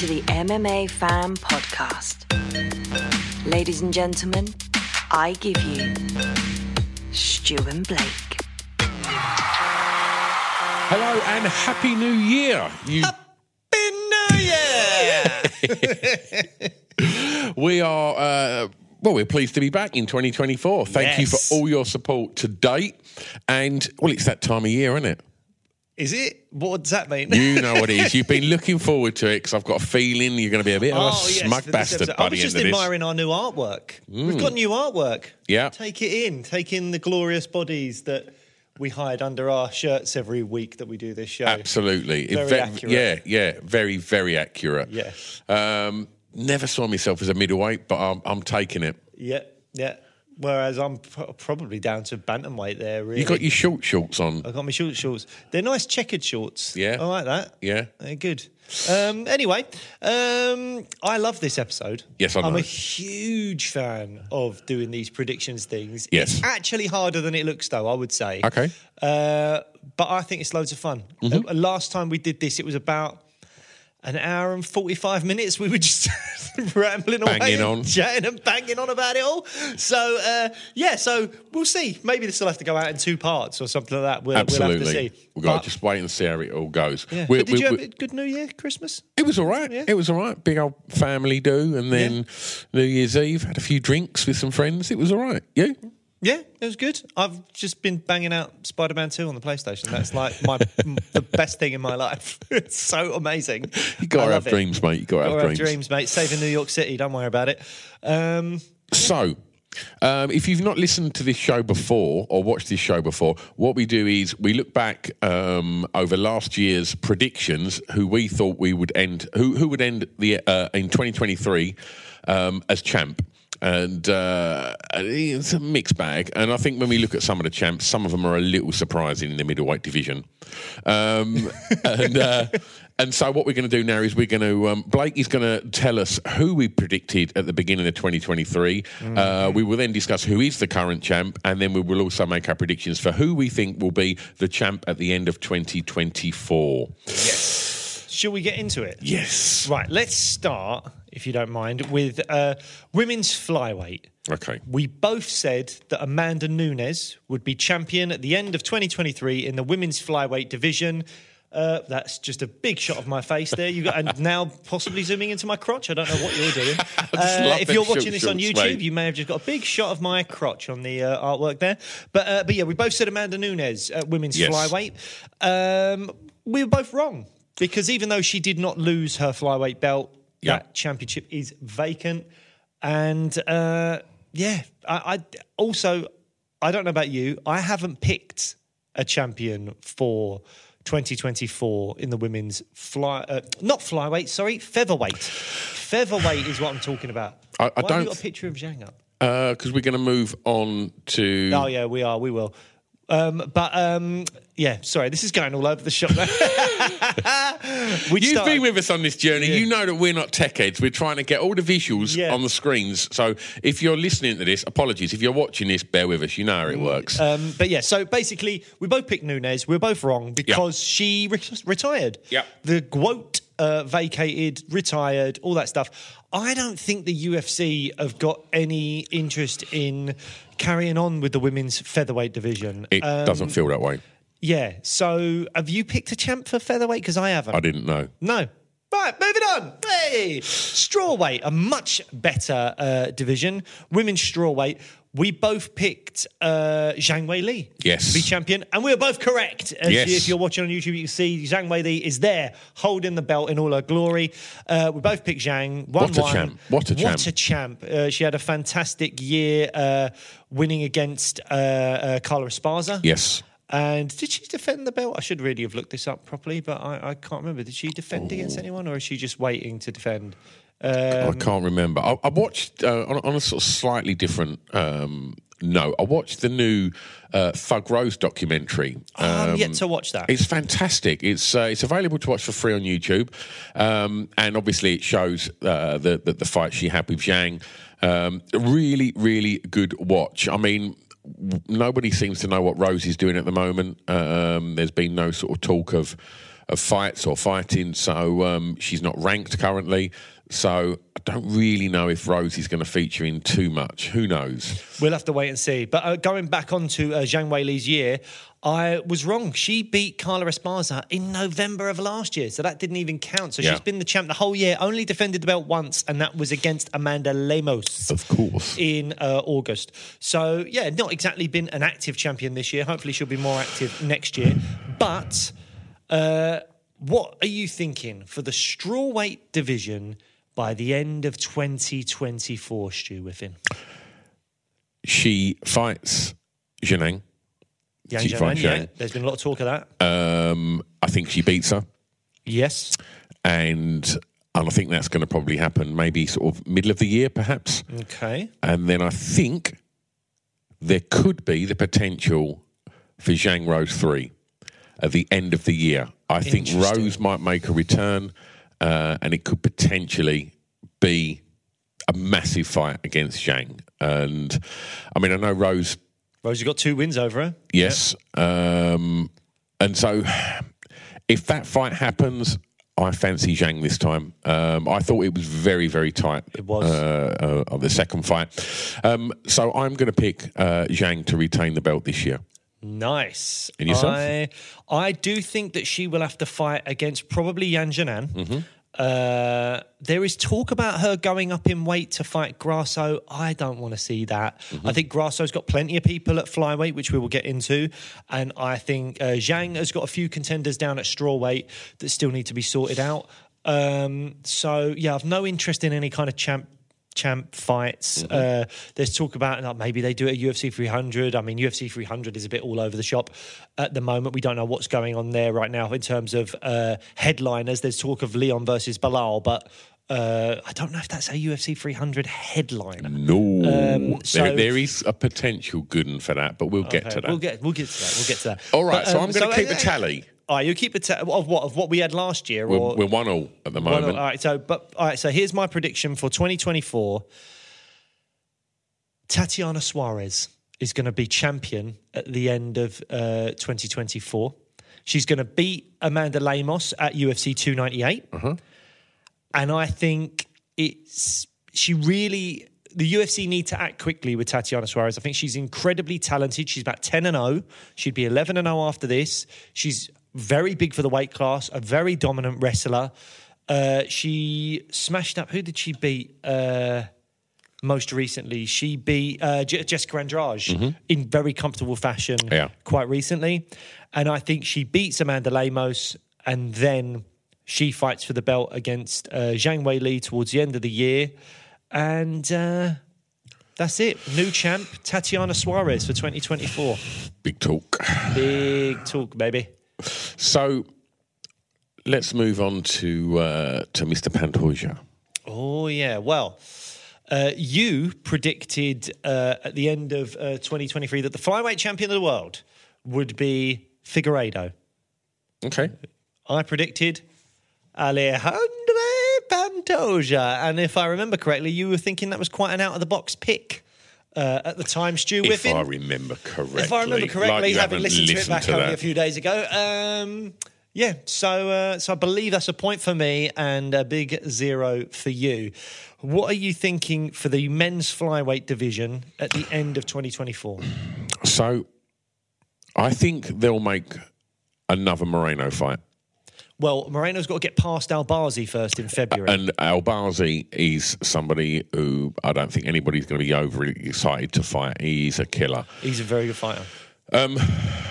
To the MMA Fan Podcast. Ladies and gentlemen, I give you Stu and Blake. Hello and happy new year. You, we are uh, well, we're pleased to be back in 2024. Thank you for all your support to date. And well, it's that time of year, isn't it? Is it? What does that mean? You know what it is. You've been looking forward to it because I've got a feeling you're going to be a bit of a Oh, yes, smug bastard by I the was end just of this. Mm. admiring our new artwork. We've got new artwork. Yeah. Take it in. Take in the glorious bodies that we hide under our shirts every week that we do this show. Absolutely. Very ve- accurate. Yeah, yeah. Very, very accurate. Yes. Um, never saw myself as a middleweight, but I'm, I'm taking it. Yeah, yeah. Whereas I'm pro- probably down to bantamweight there, really. You got your short shorts on. I got my short shorts. They're nice checkered shorts. Yeah. I like that. Yeah. They're good. Um, anyway, um, I love this episode. Yes, I I'm a huge fan of doing these predictions things. Yes. It's actually harder than it looks, though, I would say. Okay. Uh, but I think it's loads of fun. Mm-hmm. Uh, last time we did this, it was about an hour and 45 minutes. We were just rambling away, Banging on. chatting and banging on about it all. So, uh, yeah, so we'll see. Maybe this will have to go out in two parts or something like that. We'll, Absolutely. We'll have to see. We've got to just wait and see how it all goes. yeah. We- But did we- you have a good New Year, Christmas? It was all right. Yeah. It was all right. Big old family do, and then New Year's Eve had a few drinks with some friends. It was all right. You? Yeah, it was good. I've just been banging out Spider Man 2 on the PlayStation. That's like my the best thing in my life. It's so amazing. You got to have it. dreams, mate. You got to Gotta have have dreams. dreams, mate. Saving New York City. Don't worry about it. Um, So, um, if you've not listened to this show before or watched this show before, what we do is we look back um, over last year's predictions, who we thought we would end, who who would end the uh, in 2023 um, as champ. And uh, it's a mixed bag. And I think when we look at some of the champs, some of them are a little surprising in the middleweight division. Um, and uh, and so what we're going to do now is we're going to um, Blake is going to tell us who we predicted at the beginning of 2023. Uh, we will then discuss who is the current champ, and then we will also make our predictions for who we think will be the champ at the end of 2024. shall we get into it? Yes. Right, let's start, if you don't mind, with uh, women's flyweight. Okay. We both said that Amanda Nunes would be champion at the end of 2023 in the women's flyweight division. Uh, that's just a big shot of my face there. You got and now possibly zooming into my crotch. I don't know what you're doing. Uh, if you're watching this on YouTube, mate. you may have just got a big shot of my crotch on the uh, artwork there. But uh, but yeah, we both said Amanda Nunes at women's Yes. flyweight. Um, we were both wrong because even though she did not lose her flyweight belt, Yeah. that championship is vacant. And uh, yeah, I, I also I don't know about you. I haven't picked a champion for 2024 in the women's fly, uh, not flyweight, sorry, featherweight. Featherweight is what I'm talking about. I- I Why don't- you got a picture of Zhang up? Because we're going to move on to. Oh yeah, we are. We will. Um, but um, yeah, sorry, this is going all over the shop. You've started- been with us on this journey. You know that we're not tech heads. We're trying to get all the visuals Yeah. on the screens. So if you're listening to this, apologies. If you're watching this, bear with us. You know how it works. Um, but yeah, so basically, we both picked Nunes. We are both wrong because she re- retired. Yep. The GWOAT uh, vacated, retired, all that stuff. I don't think the UFC have got any interest in carrying on with the women's featherweight division. It Um, doesn't feel that way. yeah. So, have you picked a champ for featherweight? Because I haven't. I didn't know. No. Right, moving on. Hey, strawweight, a much better uh, division. Women's strawweight. We both picked uh, Zhang Weili Yes. to be champion, and we were both correct. As Yes. you- if you're watching on YouTube, you can see Zhang Weili is there holding the belt in all her glory. Uh, we both picked Zhang. One What a one. champ. What a champ. What a champ. Uh, she had a fantastic year uh, winning against uh, uh, Carla Esparza. Yes. And did she defend the belt? I should really have looked this up properly, but I, I can't remember. Did she defend against anyone, or is she just waiting to defend? Uh, I can't remember. I, I watched uh, on, a- on a sort of slightly different um, note. I watched the new uh, Thug Rose documentary. I'm Um, yet to watch that. It's fantastic. It's uh, it's available to watch for free on YouTube, um, and obviously it shows uh, the, the the fight she had with Zhang. Um, really, really good watch. I mean, nobody seems to know what Rose is doing at the moment. Um, there's been no sort of talk of of fights or fighting, so um, she's not ranked currently. So I don't really know if Rosie's going to feature in too much. Who knows? We'll have to wait and see. But uh, going back onto uh, Zhang Weili's year, I was wrong. She beat Carla Esparza in November of last year, so that didn't even count. So Yeah. she's been the champ the whole year, only defended the belt once, and that was against Amanda Lemos. Of course. in uh, August. So yeah, not exactly been an active champion this year. Hopefully, she'll be more active next year. But uh, what are you thinking for the strawweight division by the end of 2024, Stu Whiffen? She fights Zhenang. Yang She fights yeah, there's been a lot of talk of that. Um, I think she beats her. yes. and and I think that's going to probably happen maybe sort of middle of the year, perhaps. Okay. And then I think there could be the potential for Zhang Rose three at the end of the year. I think Rose might make a return, uh, and it could potentially be a massive fight against Zhang. And I mean, I know Rose Rosie got two wins over her. Yes. Um, and so if that fight happens, I fancy Zhang this time. Um, I thought it was very, very tight. It was. Uh, uh, on the second fight. Um, so I'm going to pick uh, Zhang to retain the belt this year. Nice. And yourself? I, I do think that she will have to fight against probably Yan Xiaonan. Uh, there is talk about her going up in weight to fight Grasso. I don't want to see that. I think Grasso's got plenty of people at flyweight, which we will get into. And I think uh, Zhang has got a few contenders down at strawweight that still need to be sorted out. Um, so, yeah, I've no interest in any kind of champ champ fights. Uh, there's talk about like, maybe they do it at UFC 300. I mean, UFC 300 is a bit all over the shop at the moment. We don't know what's going on there right now in terms of uh, headliners. There's talk of Leon versus Belal, but uh, I don't know if that's a UFC 300 headline. No. Um, so- there, there is a potential good for that, but we'll get to that. We'll get we'll get to that. We'll get to that. All right, But, so um, I'm going to keep uh, the tally. Oh, you keep the ta- of what of what we had last year, We're, or we're one all at the moment. all right, so but all right, so here's my prediction for 2024. Tatiana Suarez is going to be champion at the end of uh, 2024. She's going to beat Amanda Lemos at UFC 298, and I think it's she really. The UFC need to act quickly with Tatiana Suarez. I think she's incredibly talented. She's about 10 and 0. She'd be 11 and 0 after this. She's very big for the weight class, a very dominant wrestler. Uh, she smashed up. Who did she beat uh, most recently? She beat uh, Je- Jessica Andrade in very comfortable fashion Yeah. quite recently. And I think she beats Amanda Lemos and then she fights for the belt against uh, Zhang Weili towards the end of the year. And uh, that's it. New champ, Tatiana Suarez for 2024. Big talk. Big talk, baby. So let's move on to uh, to Mr. Pantoja. Oh, yeah. Well, uh, you predicted uh, at the end of uh, 2023 that the flyweight champion of the world would be Figueiredo. Okay. I predicted Alejandro Pantoja. And if I remember correctly, you were thinking that was quite an out of the box pick uh, at the time, Stu If Whiffen. I remember correctly. If I remember correctly, like having haven't listened to it back to only a few days ago. Um, Yeah, so uh, so I believe that's a point for me and a big zero for you. What are you thinking for the men's flyweight division at the end of 2024? So, I think they'll make another Moreno fight. Well, Moreno's got to get past Albazi first in February. And Albazi is somebody who I don't think anybody's going to be overly excited to fight. He's a killer. He's a very good fighter. Um,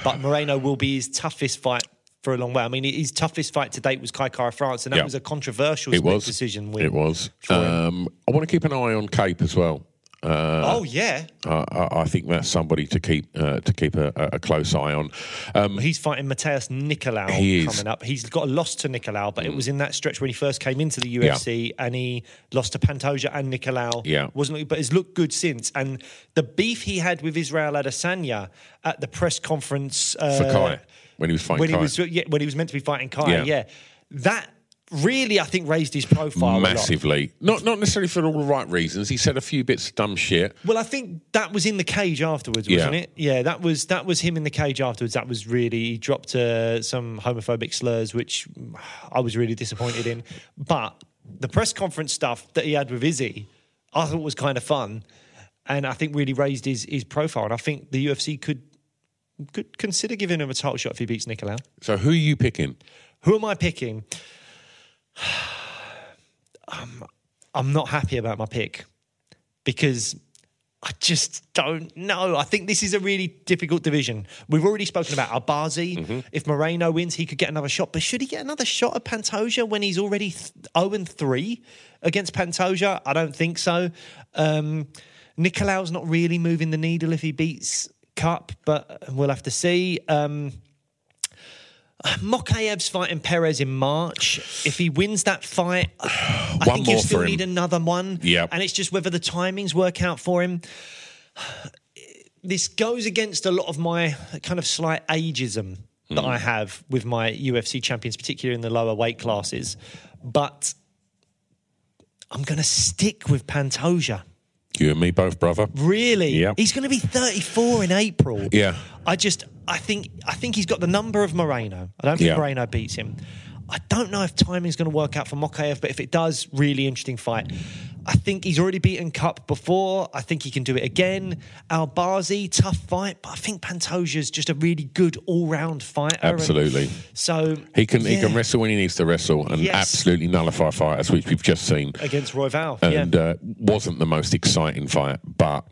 But Moreno will be his toughest fight for a long way. I mean, his toughest fight to date was Kai Kara France, and that Yeah. was a controversial it was decision win. It was. Um, I want to keep an eye on Kape as well. Oh, yeah. Uh, I, I think that's somebody to keep uh, to keep a, a close eye on. Um, He's fighting Matheus Nicolau He is. Mm. coming up. He's got a loss to Nicolau, but it was in that stretch when he first came into the UFC and he lost to Pantoja and Nicolau. Yeah. Wasn't but has looked good since. And the beef he had with Israel Adesanya at the press conference uh, for Kai when he was fighting when Kai. he was yeah, when he was meant to be fighting Kai, Yeah. yeah. That really I think raised his profile massively, not not necessarily for all the right reasons. He said a few bits of dumb shit. Well, I think that was in the cage afterwards, wasn't Yeah. it? Yeah, that was that was him in the cage afterwards. That was really he dropped uh, some homophobic slurs, which I was really disappointed in. But the press conference stuff that he had with Izzy, I thought was kind of fun, and I think really raised his his profile. And I think the UFC could could consider giving him a title shot if he beats Nicolau. So who are you picking? Who am I picking? Um, I'm not happy about my pick because I just don't know. I think this is a really difficult division. We've already spoken about Albazi. If Moreno wins, he could get another shot. But should he get another shot at Pantoja when he's already th- 0 and 3 against Pantoja? I don't think so. Um, Nicolau's not really moving the needle if he beats Kape, but we'll have to see. Um, Mokaev's fighting Perez in March. If he wins that fight, I think he'll still need another one. Yeah. And it's just whether the timings work out for him. This goes against a lot of my kind of slight ageism that Hmm. I have with my UFC champions, particularly in the lower weight classes. But I'm going to stick with Pantoja. You and me both, brother. Really? Yep. He's going to be 34 in April. Yeah. I just, I think, I think he's got the number of Moreno. I don't think Yeah. Moreno beats him. I don't know if timing's going to work out for Mokaev, but if it does, really interesting fight. I think he's already beaten Kape before. I think he can do it again. Albazi, tough fight, but I think Pantoja's just a really good all-round fighter. and Absolutely. so He can he can wrestle when he needs to wrestle and Yes. absolutely nullify fighters, which we've just seen. against Royval. And yeah. uh, wasn't the most exciting fight, but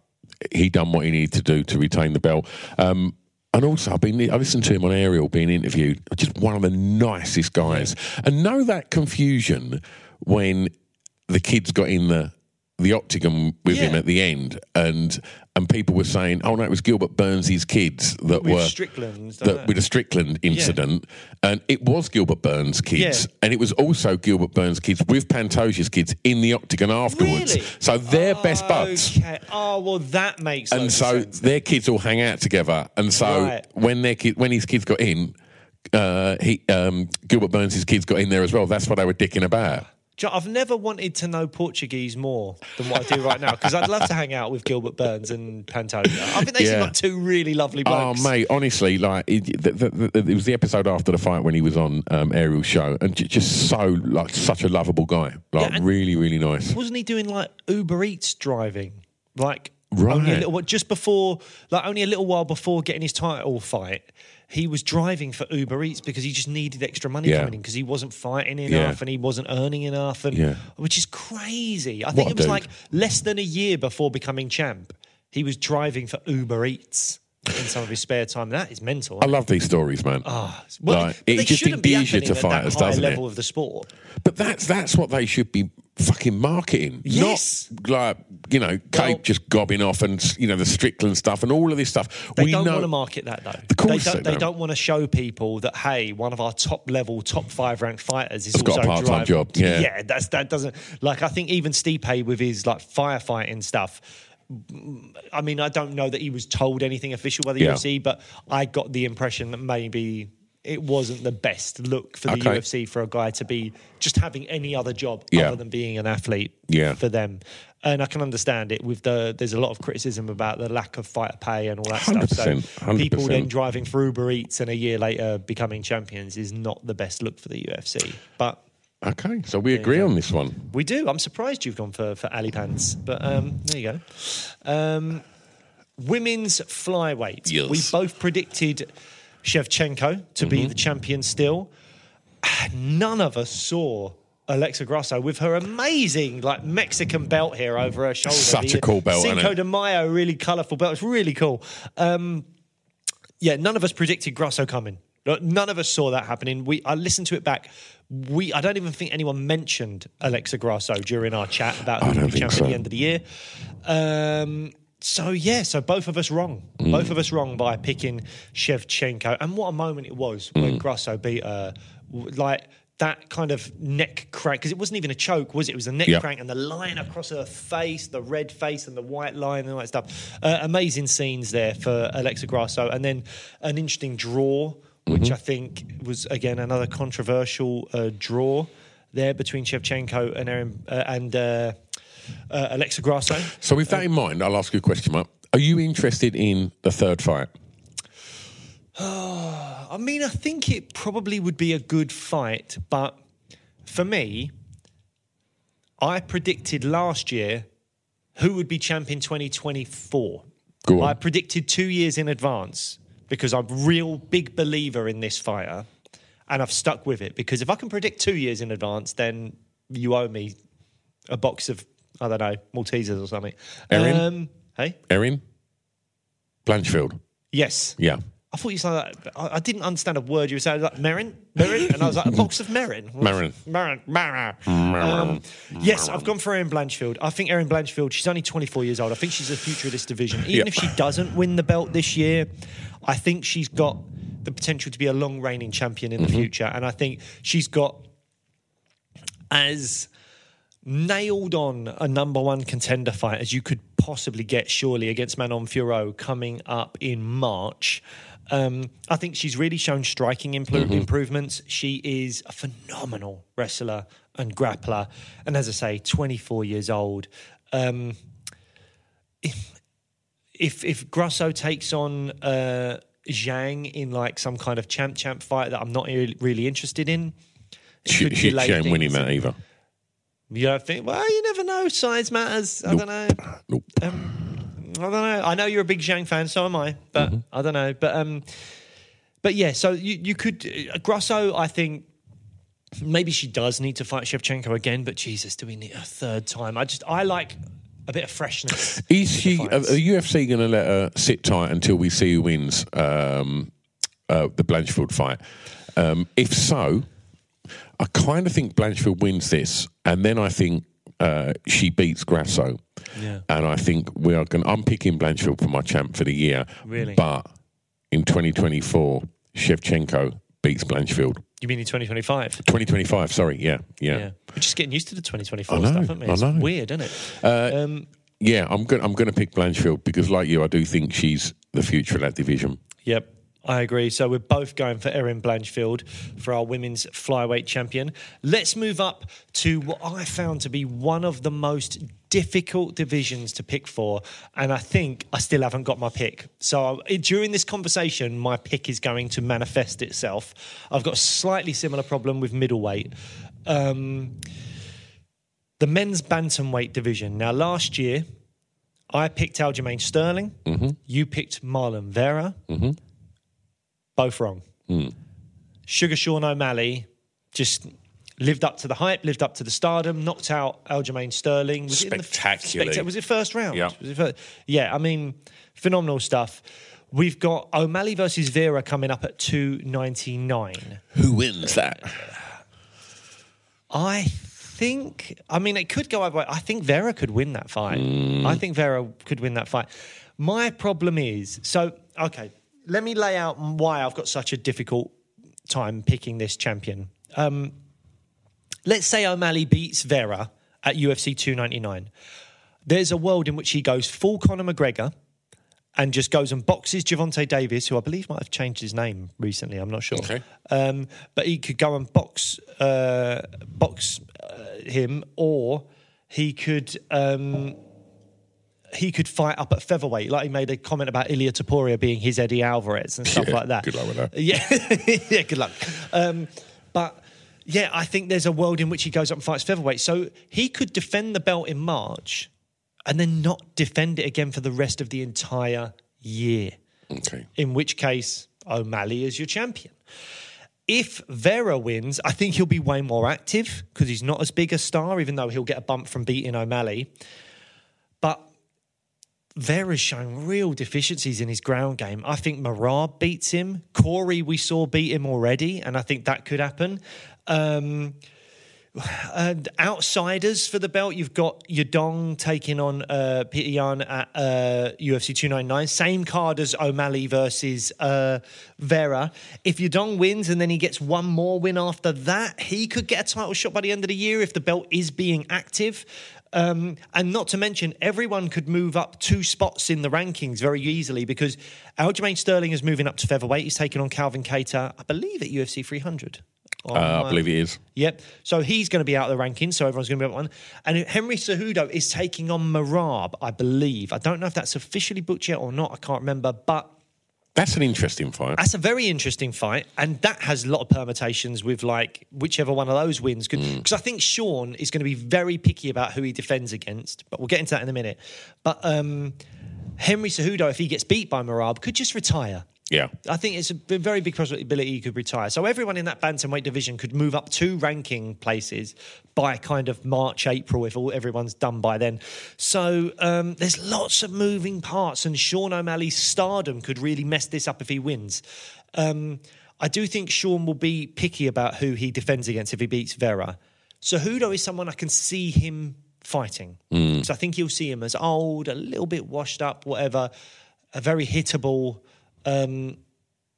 he done what he needed to do to retain the belt. Um, and also, I've been I listened to him on Ariel being interviewed. Just one of the nicest guys. And know that confusion when the kids got in the the octagon with him at the end, and and people were saying, "Oh no, it was Gilbert Burns' kids that With were Strickland, that, with a Strickland incident." And it was Gilbert Burns' kids, Yeah. and it was also Gilbert Burns' kids with Pantoja's kids in the octagon afterwards. Really? So they're best buds. Okay. Oh well, that makes And so sense. their kids all hang out together. And so Right. when their kid, when his kids got in, uh, he um, Gilbert Burns' kids got in there as well. That's what they were dicking about. I've never wanted to know Portuguese more than what I do right now because I'd love to hang out with Gilbert Burns and Pantoja. I think they seem Yeah. like two really lovely blokes. Oh mate, honestly, like it, the, the, the, it was the episode after the fight when he was on um, Ariel's show, and just so like such a lovable guy, like Yeah, really, really nice. Wasn't he doing like Uber Eats driving? Like Right. only a little just before like only a little while before getting his title fight, he was driving for Uber Eats because he just needed extra money Yeah. coming in because he wasn't fighting enough Yeah. and he wasn't earning enough and Yeah. which is crazy. I think a it was dude. like less than a year before becoming champ. He was driving for Uber Eats in some of his spare time. That is mental. I love these stories, man. Ah, well, Like, it just endears you to fighters, doesn't it? level of the sport. But that's that's what they should be fucking marketing. Yes. Not like, you know, Kape Well- just gobbing off and, you know, the Strickland stuff and all of this stuff. They we don't know, want to market that though. Of course they they don't. They don't. don't want to show people that hey, one of our top level, top five ranked fighters is Has got a also part-time job, yeah. yeah. That's that doesn't like. I think even Stipe with his like firefighting stuff. I mean, I don't know that he was told anything official by the Yeah. UFC, but I got the impression that maybe it wasn't the best look for the Okay. UFC for a guy to be just having any other job Yeah. other than being an athlete Yeah. for them. And I can understand it with the there's a lot of criticism about the lack of fighter pay and all that stuff. So 100%, people 100%. then driving for Uber Eats and a year later becoming champions is not the best look for the UFC. But Okay, so we agree on this one. we do. I'm surprised you've gone for for Ali Pants, but um, there you go. Um, women's flyweight. Yes. We both predicted Shevchenko to be Mm-hmm. the champion. Still, none of us saw. Alexa Grasso with her amazing like Mexican belt here over her shoulder. Such The a cool belt, Cinco de Mayo, really colourful belt. It's really cool. Um, yeah, none of us predicted Grasso coming. None of us saw that happening. We I listened to it back. We I don't even think anyone mentioned Alexa Grasso during our chat about who would be champion at the end of the year. Um, so yeah, so both of us wrong. Mm. Both of us wrong by picking Shevchenko. And what a moment it was Mm. when Grasso beat her. Like that kind of neck crank because it wasn't even a choke, was it? It was a neck Yeah. crank and the line across her face, the red face and the white line and all that stuff. Uh, amazing scenes there for Alexa Grasso, and then an interesting draw, which Mm-hmm. I think was again another controversial uh, draw there between Shevchenko and Erin, uh, and uh, Alexa Grasso. So with that in mind, I'll ask you a question, Mark. Are you interested in the third fight? I mean, I think it probably would be a good fight, but for me, I predicted last year who would be champion 2024. Go on. I predicted two years in advance because I'm a real big believer in this fighter, and I've stuck with it because if I can predict two years in advance, then you owe me a box of I don't know Maltesers or something. Erin? Um, hey, Erin? Blanchfield? yes. Yeah. I thought you said that. I, I didn't understand a word you were saying. Like Merrin, Merrin, and I was like a box of Merrin. Merrin. Merrin, Merrin. Um, yes, I've gone for Erin Blanchfield. I think Erin Blanchfield. She's only 24 years old. I think she's the future of this division. Even Yeah. if she doesn't win the belt this year, I think she's got the potential to be a long reigning champion in the future. And I think she's got as nailed on a number one contender fight as you could possibly get, surely, against Manon Fiorot coming up in March. Um, I think she's really shown striking impro- improvements. She is a phenomenal wrestler and grappler. And as I say, 24 years old. Um, if, if, if Grasso takes on uh, Zhang in like some kind of champ champ fight that I'm not really, interested in, She, she, she ain't winning that either. You don't think? Well, you never know. Size matters. I Nope. don't know. Nope. I don't know. I know you're a big Zhang fan, so am I. But Mm-hmm. I don't know. But um, but yeah. So you you could uh, Grasso. I think maybe she does need to fight Shevchenko again. But Jesus, do we need a third time? I just I like a bit of freshness. Is she? Are, fights. are UFC going to let her sit tight until we see who wins um, uh, the Blanchfield fight? Um, if so, I kind of think Blanchfield wins this, and then I think uh, she beats Grasso. Yeah. And I think we are going. I'm picking Blanchfield for my champ for the year. Really? But in 2024, Shevchenko beats Blanchfield. You mean in 2025? 2025. Sorry. Yeah. Yeah. Yeah. We're just getting used to the 2024 know, stuff, aren't we? I It's know. weird, isn't it? um, Yeah, I'm going. I'm going to pick Blanchfield because, like you, I do think she's the future of that division. Yep. I agree. So we're both going for Erin Blanchfield for our women's flyweight champion. Let's move up to what I found to be one of the most difficult divisions to pick for. And I think I still haven't got my pick. So during this conversation, my pick is going to manifest itself. I've got a slightly similar problem with middleweight. Um, the men's bantamweight division. Now, last year, I picked Aljamain Sterling. You picked Marlon Vera. Both wrong. Hmm. Sugar Sean O'Malley just lived up to the hype, lived up to the stardom, knocked out Aljamain Sterling. Was it the Spectacularly. was it first round? Yeah. Was it fir- yeah, I mean, phenomenal stuff. We've got O'Malley versus Vera coming up at 299. Who wins that? I think. I mean, it could go either way. I think Vera could win that fight. Hmm. I think Vera could win that fight. My problem is so. Okay, let me lay out why I've got such a difficult time picking this champion. Um, let's say O'Malley beats Vera at UFC 299. There's a world in which he goes full Conor McGregor and just goes and boxes Gervonta Davis, who I believe might have changed his name recently. I'm not sure. Okay. Um, but he could go and box uh, box uh, him, or he could. Um, he could fight up at featherweight, like he made a comment about Ilia Topuria being his Eddie Alvarez and stuff Yeah, like that. good luck with that. Yeah, yeah, good luck. Um, but yeah, I think there's a world in which he goes up and fights featherweight. So he could defend the belt in March and then not defend it again for the rest of the entire year. Okay. In which case, O'Malley is your champion. If Vera wins, I think he'll be way more active because he's not as big a star, even though he'll get a bump from beating O'Malley. Vera's shown real deficiencies in his ground game. I think Merab beats him. Corey, we saw beat him already, and I think that could happen. Um, and outsiders for the belt, you've got Yadong taking on uh, Peter Yan at uh, UFC 299. Same card as O'Malley versus uh, Vera. If Yadong wins and then he gets one more win after that, he could get a title shot by the end of the year if the belt is being active. Um, and not to mention, everyone could move up two spots in the rankings very easily because Aljamain Sterling is moving up to featherweight. He's taking on Calvin Kattar, I believe, at UFC 300. Uh, I believe it is. Yep. So he's going to be out of the rankings, so everyone's going to be up one. And Henry Cejudo is taking on Merab, I believe. I don't know if that's officially booked yet or not. I can't remember, but That's an interesting fight. that's a very interesting fight, and that has a lot of permutations with like whichever one of those wins. Because I think Sean is going to be very picky about who he defends against, but we'll get into that in a minute. But um, Henry Cejudo, if he gets beat by Merab, could just retire. Yeah. I think it's a very big possibility he could retire. So everyone in that bantamweight division could move up two ranking places by kind of March, April, if all, everyone's done by then. So um, there's lots of moving parts, and Sean O'Malley's stardom could really mess this up if he wins. Um, I do think Sean will be picky about who he defends against if he beats Vera. Cejudo is someone I can see him fighting. So I think you'll see him as old, a little bit washed up, whatever, a very hittable. Um,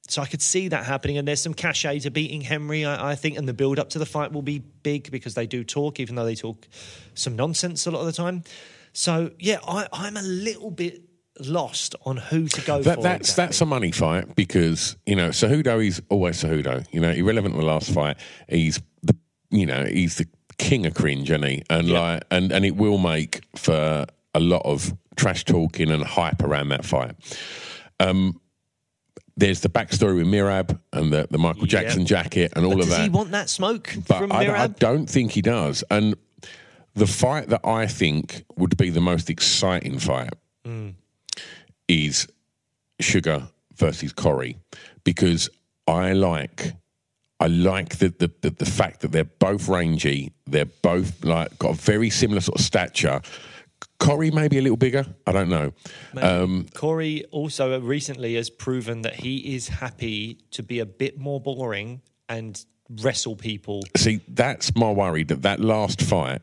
so I could see that happening, and there's some cachet to beating Henry, I, I think, and the build up to the fight will be big because they do talk, even though they talk some nonsense a lot of the time. So yeah, I, I'm a little bit lost on who to go That, for. that's exactly. that's a money fight because you know Cejudo is always Cejudo. You know, irrelevant to the last fight. He's the you know he's the king of cringe, isn't he? And like and and it will make for a lot of trash talking and hype around that fight. Um, there's the backstory with Merab and the, the Michael Jackson jacket and all But of does that. Does he want that smoke but from I, I don't think he does. And the fight that I think would be the most exciting fight Mm. is Sugar versus Corey because I like. I like the, the, the, the fact that they're both rangy. They're both like got a very similar sort of stature. Corey maybe a little bigger. I don't know. Um, Corey also recently has proven that he is happy to be a bit more boring and wrestle people. see, that's my worry that that last fight,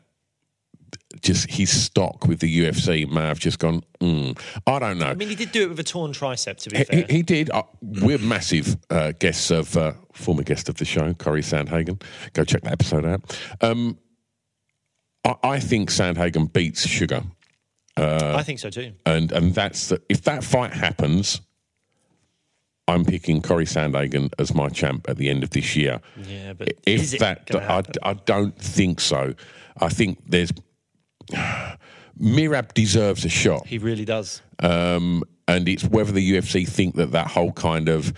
just his stock with the UFC may have just gone. Mm, I don't know. I mean, he did do it with a torn tricep, to be He, fair. he did. Uh, we're massive uh, guests of uh, former guest of the show, Corey Sandhagen. Go check that episode out. Um, I, I think Sandhagen beats Sugar, I think so too. and and that's the, if that fight happens. I'm picking Corey Sandhagen as my champ at the end of this year. Yeah, but if that, I. I don't think so. I think there's Merab deserves a shot. He really does. um, and it's whether the UFC think that that whole kind of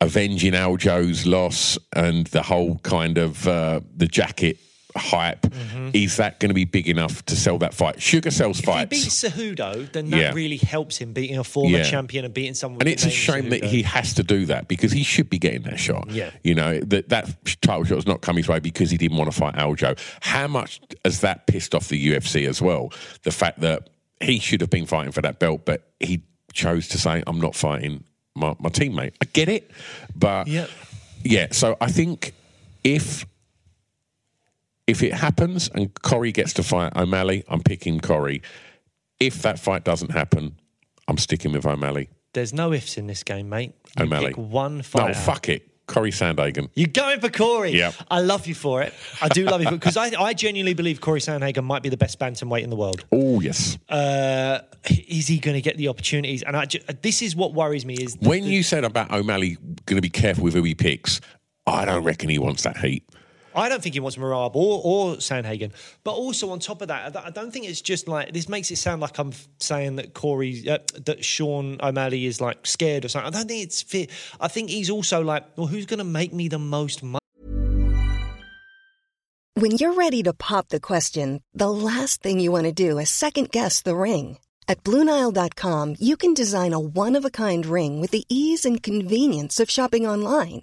avenging Aljo's loss and the whole kind of uh, the jacket hype mm-hmm. is that going to be big enough to sell that fight? Sugar sells If he fights, beats Cejudo, then that Yeah. really helps him beating a former Yeah. champion and beating someone. and it's a shame that he has to do that because he should be getting that shot. Yeah. you know that that title shot has not come his way because he didn't want to fight Aljo. How much has that pissed off the UFC as well? The fact that he should have been fighting for that belt, but he chose to say, "I'm not fighting my, my teammate." I get it, but Yep. yeah. So I think if if it happens and Corey gets to fight O'Malley, I'm picking Corey. If that fight doesn't happen, I'm sticking with O'Malley. There's no ifs in this game, mate. You O'Malley. pick one No, fighter. fuck it. Corey Sandhagen. You're going for Corey. Yep. I love you for it. I do love you because I, I genuinely believe Corey Sandhagen might be the best bantamweight in the world. Oh, yes. Uh, is he going to get the opportunities? And I ju- this is what worries me is when you said about O'Malley going to be careful with who he picks, I don't reckon he wants that heat. I don't think he wants Merab or, or Sandhagen. But also on top of that, I don't- think it's just like this makes it sound like I'm saying that Corey, uh, that Sean O'Malley is like scared or something. I don't think it's fit. I think he's also like, well, who's going to make me the most money? When you're ready to pop the question, the last thing you want to do is second guess the ring. At Bluenile.com, you can design a one of a kind ring with the ease and convenience of shopping online.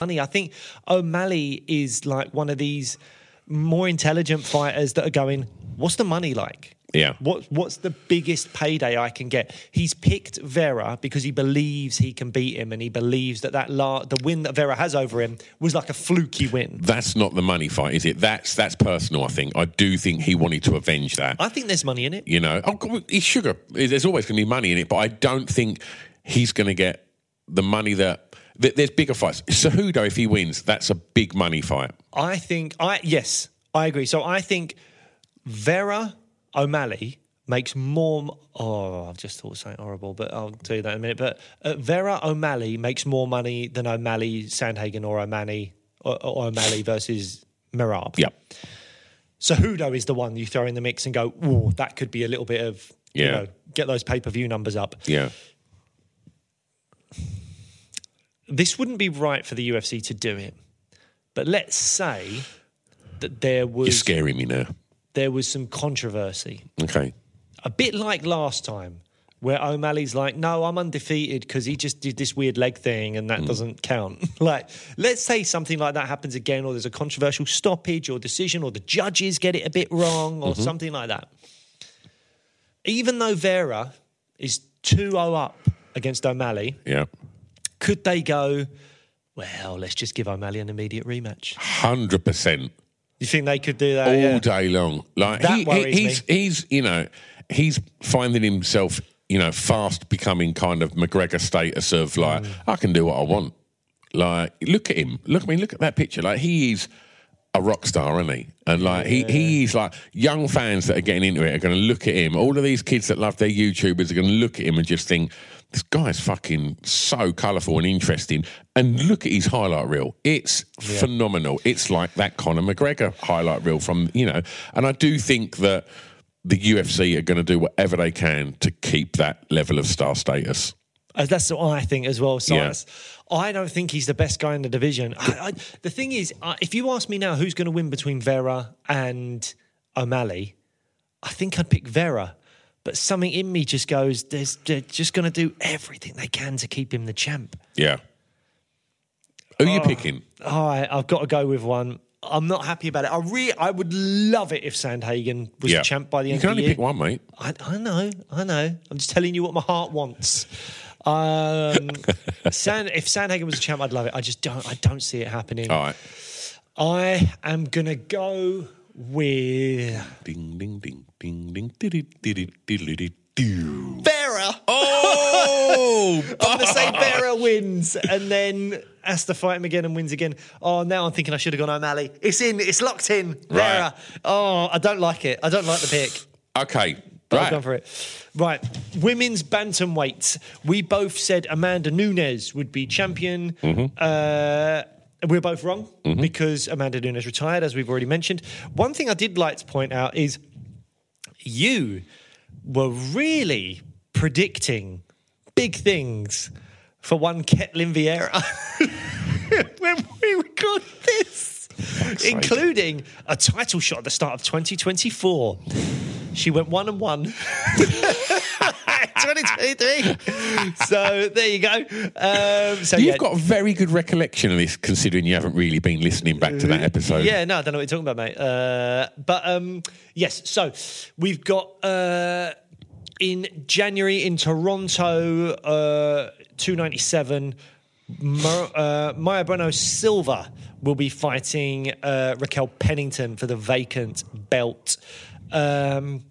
Money. I think O'Malley is like one of these more intelligent fighters that are going, what's the money like? Yeah. What What's the biggest payday I can get? He's picked Vera because he believes he can beat him, and he believes that that la- the win that Vera has over him was like a fluky win. That's not the money fight, is it? That's that's personal. I think. I do think he wanted to avenge that. I think there's money in it. You know, oh, he's sugar. There's always going to be money in it, but I don't think he's going to get the money that. Th- There's bigger fights. Cejudo, if he wins, that's a big money fight. I think I yes, I agree. So I think Vera O'Malley makes more. Oh, I've just thought something horrible, but I'll tell you that in a minute. But uh, Vera O'Malley makes more money than O'Malley, Sandhagen, or O'Malley, or, or O'Malley versus Merab. Yep. Cejudo is the one you throw in the mix and go, oh, that could be a little bit of, you Yeah. know, get those pay per view numbers up. Yeah. This wouldn't be right for the UFC to do it, but let's say that there was. You're scaring me now. there was some controversy, Okay. a bit like last time. Where O'Malley's like, no, I'm undefeated because he just did this weird leg thing and that mm. doesn't count. like, let's say something like that happens again, or there's a controversial stoppage or decision, or the judges get it a bit wrong, or mm-hmm. something like that. Even though Vera is 2 0 up against O'Malley, Yeah. Could they go, well, let's just give O'Malley an immediate rematch? Hundred percent. You think they could do that? all Yeah. day long. Like That he, worries he's me. he's you know he's finding himself you know fast becoming kind of McGregor status of like Mm. I can do what I want. Like look at him. Look I mean look at that picture. Like he is a rock star, isn't he? And like he he is like young fans that are getting into it are going to look at him. All of these kids that love their YouTubers are going to look at him and just think. This guy's fucking so colourful and interesting. And look at his highlight reel. It's phenomenal. It's like that Conor McGregor highlight reel from, you know, and I do think that the UFC are going to do whatever they can to keep that level of star status. Uh, That's what I think as well, Yeah. I don't think he's the best guy in the division. I, I, the thing is, uh, if you ask me now who's going to win between Vera and O'Malley, I think I'd pick Vera. But something in me just goes, There's, they're just going to do everything they can to keep him the champ. Yeah. Who are you picking? Oh, I, I've got to go with one. I'm not happy about it. I re- I would love it if Sandhagen was yeah. champ by the end of the year. You can only pick one, mate. I, I know, I know. I'm just telling you what my heart wants. Um, Sand, if Sandhagen was a champ, I'd love it. I just don't. I don't see it happening. All right. I am gonna go with Ding, ding, ding, ding, ding, diddy, diddy, diddy, doo. Vera. Oh! I'm gonna say Vera wins, and then has to fight him again and wins again. Oh, now I'm thinking I should have gone O'Malley. It's in. It's locked in. Vera. Right. Oh, I don't like it. I don't like the pick. Okay, But Right. I've gone for it. Right, women's bantamweight. We both said Amanda Nunes would be champion. Mm-hmm. Uh, we're both wrong because Amanda Nunes retired, as we've already mentioned. One thing I did like to point out is you were really predicting big things for one Ketlen Vieira when we record this, including a title shot at the start of 2024. She went one and one. 2023. so there you go. Um, so You've yeah. got a very good recollection of this, considering you haven't really been listening back to that episode. Yeah, no, I don't know what you're talking about, mate. Uh, but um, yes, so we've got uh, in January in Toronto, uh, 297, Mo- uh, Mayra Bueno Silva will be fighting uh, Raquel Pennington for the vacant belt. Um,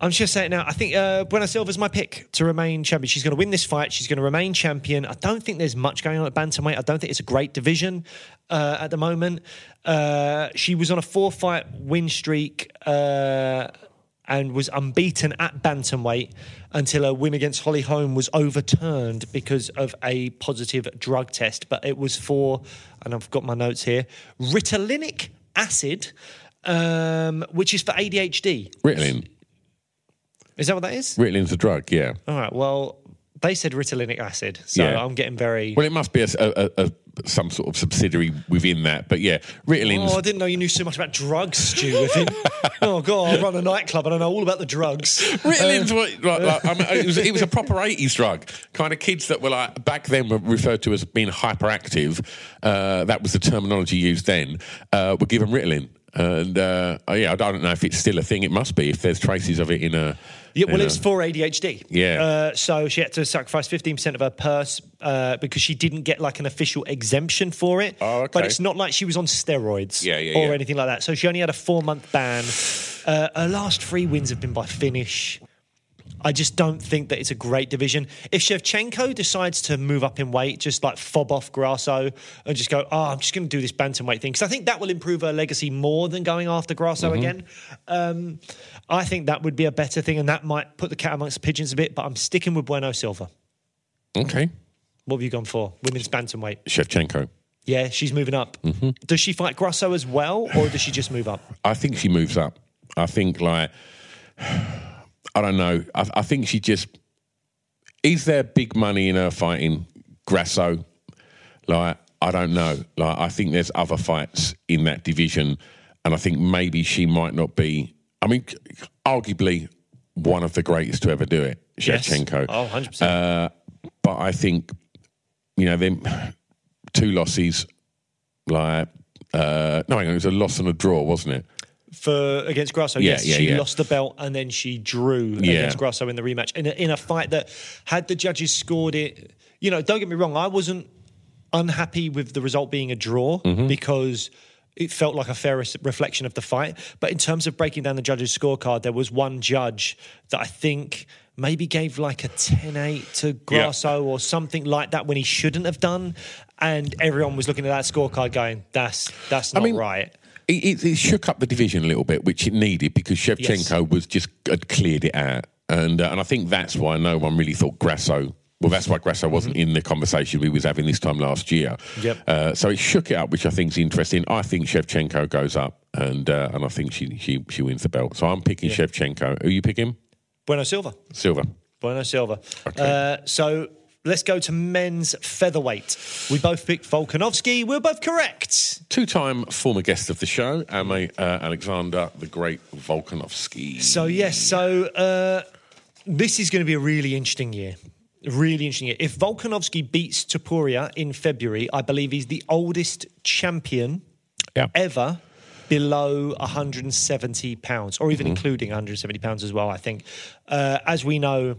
I'm just saying now. I think uh, Bueno Silva's my pick to remain champion. She's going to win this fight. She's going to remain champion. I don't think there's much going on at bantamweight. I don't think it's a great division uh, at the moment. Uh, she was on a four-fight win streak uh, and was unbeaten at bantamweight until her win against Holly Holm was overturned because of a positive drug test. But it was for, and I've got my notes here, Ritalinic acid, um, which is for ADHD. Ritalin. Is that what that is? Ritalin's a drug, yeah. All right. Well, they said Ritalinic acid, so Yeah. I'm getting very. Well, it must be a, a, a, a- some sort of subsidiary within that. But yeah, Ritalin's. Oh, I didn't know you knew so much about drugs, Stu. With him. oh God, I run a nightclub and I know all about the drugs. Ritalin's what, like, like, I mean, it, was, it was a proper 80s drug. Kind of kids that were like, back then were referred to as being hyperactive. Uh, that was the terminology used then. Uh, were given Ritalin. And uh, oh, yeah, I don't know if it's still a thing. It must be if there's traces of it in a. Yeah, well, it's for ADHD. Yeah. Uh, so she had to sacrifice 15% of her purse uh, because she didn't get like an official exemption for it. Oh, okay. But it's not like she was on steroids Yeah, yeah, or yeah. anything like that. So she only had a four month ban. Uh, her last three wins have been by finish. I just don't think that it's a great division. If Shevchenko decides to move up in weight, just like fob off Grasso and just go, oh, I'm just going to do this bantamweight thing, because I think that will improve her legacy more than going after Grasso again. Um, I think that would be a better thing, and that might put the cat amongst the pigeons a bit. But I'm sticking with Bueno Silva. Okay. What have you gone for? Women's bantamweight. Shevchenko. Yeah, she's moving up. Does she fight Grasso as well, or does she just move up? I think she moves up. I think like I don't know. I, I think she just is there big money in her fighting Grasso? Like I don't know. Like I think there's other fights in that division, and I think maybe she might not be. I mean, arguably one of the greatest to ever do it, Yes. Shevchenko. Oh, 100%. Uh, but I think you know them two losses. Like uh, no, hang on, it was a loss and a draw, wasn't it? For against Grasso. Yeah, yes, yeah, she yeah. lost the belt and then she drew Yeah. against Grasso in the rematch in a, in a fight that had the judges scored it. You know, don't get me wrong, I wasn't unhappy with the result being a draw Mm-hmm. because. It felt like a fair reflection of the fight. But in terms of breaking down the judges' scorecard, there was one judge that I think maybe gave like a 10 8 to Grasso or something like that when he shouldn't have done. And everyone was looking at that scorecard going, that's, that's not mean, right. It, it, shook up the division a little bit, which it needed because Shevchenko was just had cleared it out, and uh, and I think that's why no one really thought Grasso. Well, that's why Grasso wasn't in the conversation we was having this time last year. Yep. Uh, so it shook it up, which I think is interesting. I think Shevchenko goes up, and uh, and I think she she she wins the belt. So I'm picking Shevchenko. Who are you picking? Bueno Silva. Silva. Bueno Silva. Uh, so let's go to men's featherweight. We both picked Volkanovski. We're both correct. Two-time former guest of the show, Ame uh, Alexander, the great Volkanovski. So yes, so uh, this is going to be a really interesting year. Really interesting year. If Volkanovski beats Topuria in February, I believe he's the oldest champion yeah. ever below 170 pounds, or even including 170 pounds as well. I think, uh, as we know,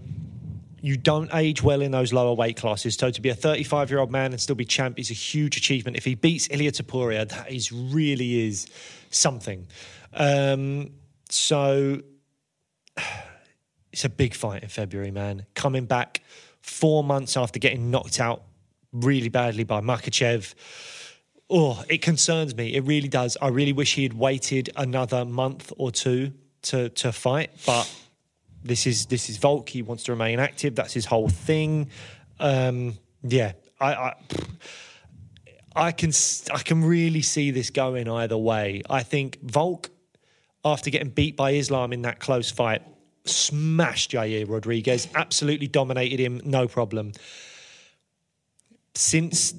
you don't age well in those lower weight classes. So to be a 35 year old man and still be champ is a huge achievement. If he beats Ilia Topuria, that is really is something. Um, so it's a big fight in February, man. Coming back four months after getting knocked out really badly by Makhachev. Oh, it concerns me. It really does. I really wish he had waited another month or two to to fight, but This is this is Volk. He wants to remain active. That's his whole thing. Um, yeah, I, I I can I can really see this going either way. I think Volk, after getting beat by Islam in that close fight, smashed Yair Rodriguez, absolutely dominated him, no problem. Since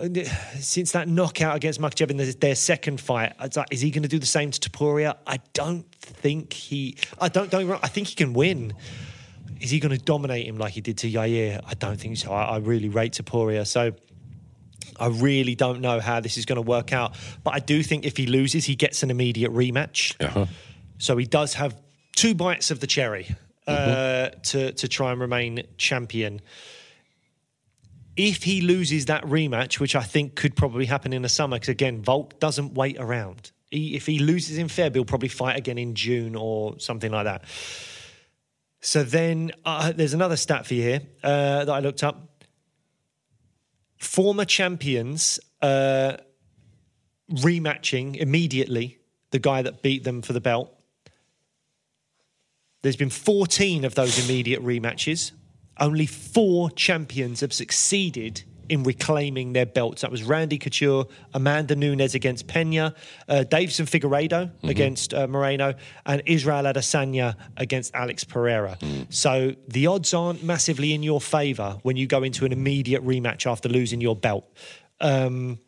since that knockout against Makhachev in their, their second fight, it's like, is he going to do the same to Topuria? I don't think he. I don't. Don't. I think he can win. Is he going to dominate him like he did to Yair? I don't think so. I, I really rate Topuria. So I really don't know how this is going to work out. But I do think if he loses, he gets an immediate rematch. Uh-huh. So he does have two bites of the cherry uh, to to try and remain champion. If he loses that rematch, which I think could probably happen in the summer, because again, Volk doesn't wait around. He, if he loses in Feb, he'll probably fight again in June or something like that. So then uh, there's another stat for you here uh, that I looked up. Former champions uh, rematching immediately the guy that beat them for the belt. There's been 14 of those immediate rematches. Only four champions have succeeded in reclaiming their belts. That was Randy Couture, Amanda Nunes against Pena, uh, Deiveson Figueiredo against uh, Moreno, and Israel Adesanya against Alex Pereira. So the odds aren't massively in your favour when you go into an immediate rematch after losing your belt. Um,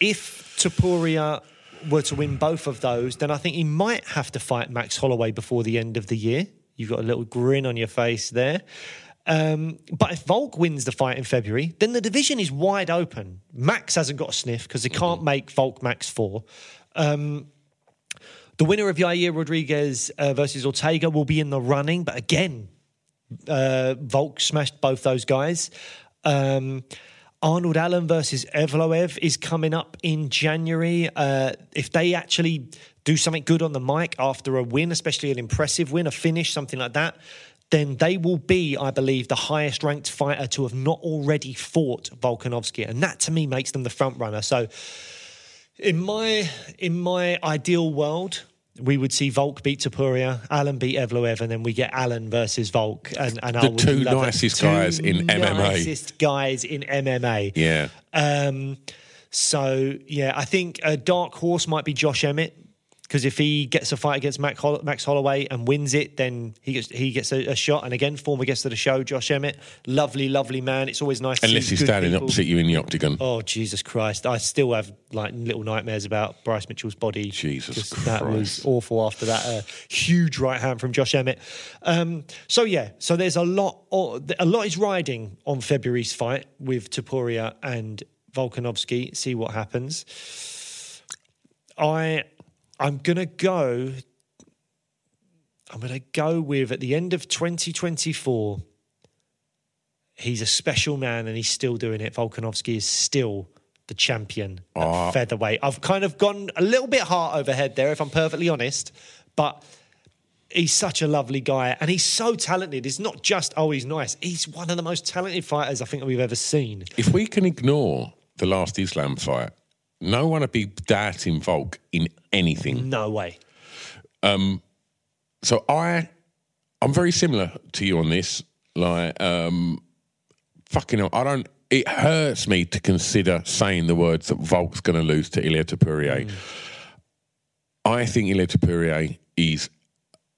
if Topuria were to win both of those, then I think he might have to fight Max Holloway before the end of the year. You've got a little grin on your face there. Um, but if Volk wins the fight in February, then the division is wide open. Max hasn't got a sniff because they can't make Volk Max 4. Um, the winner of Yair Rodriguez uh, versus Ortega will be in the running, but again, uh, Volk smashed both those guys. Um, Arnold Allen versus Evloev is coming up in January. Uh, if they actually do something good on the mic after a win, especially an impressive win, a finish, something like that, then they will be, I believe, the highest ranked fighter to have not already fought Volkanovski, and that to me makes them the front runner. So, in my in my ideal world, we would see Volk beat Topuria, Allen beat Evloev, and then we get Allen versus Volk. And, and I The would two love it. nicest Two guys in MMA. Nicest guys in MMA. Yeah. Um, so yeah, I think a dark horse might be Josh Emmett because if he gets a fight against Max, Holl- Max Holloway and wins it, then he gets he gets a, a shot. And again, former guest of the show, Josh Emmett, lovely, lovely man. It's always nice. to Unless he's standing people. opposite you in the octagon. Oh Jesus Christ! I still have like little nightmares about Bryce Mitchell's body. Jesus Just- that was awful after that uh, huge right hand from Josh Emmett. Um, so yeah, so there's a lot. A lot is riding on February's fight with Topuria and Volkanovski. See what happens. I I'm gonna go. I'm gonna go with at the end of 2024 he's a special man and he's still doing it. Volkanovski is still the champion at ah. featherweight. I've kind of gone a little bit heart overhead there, if I'm perfectly honest, but he's such a lovely guy and he's so talented. It's not just, oh, he's nice. He's one of the most talented fighters I think we've ever seen. If we can ignore the last Islam fight, no one would be doubting Volk in anything. No way. Um, So I, I'm very similar to you on this. Like, um, fucking hell, I don't. It hurts me to consider saying the words that Volk's going to lose to Ilia Topuria. I think Ilia Topuria is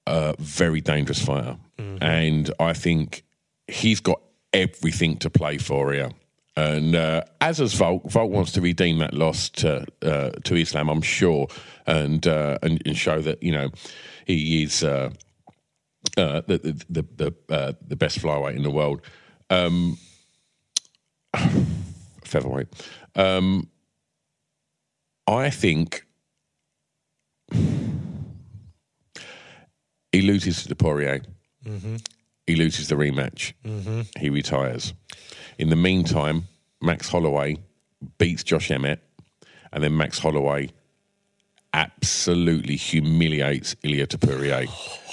a very dangerous fighter, and I think he's got everything to play for here. And uh, as has Volk, Volk wants to redeem that loss to uh, to Islam, I'm sure, and, uh, and and show that you know he is uh, uh, the the the the, uh, the best flyweight in the world, um, featherweight. Um, I think he loses to Topuria. He loses the rematch. He retires. In the meantime, Max Holloway beats Josh Emmett, and then Max Holloway absolutely humiliates Ilia Topuria.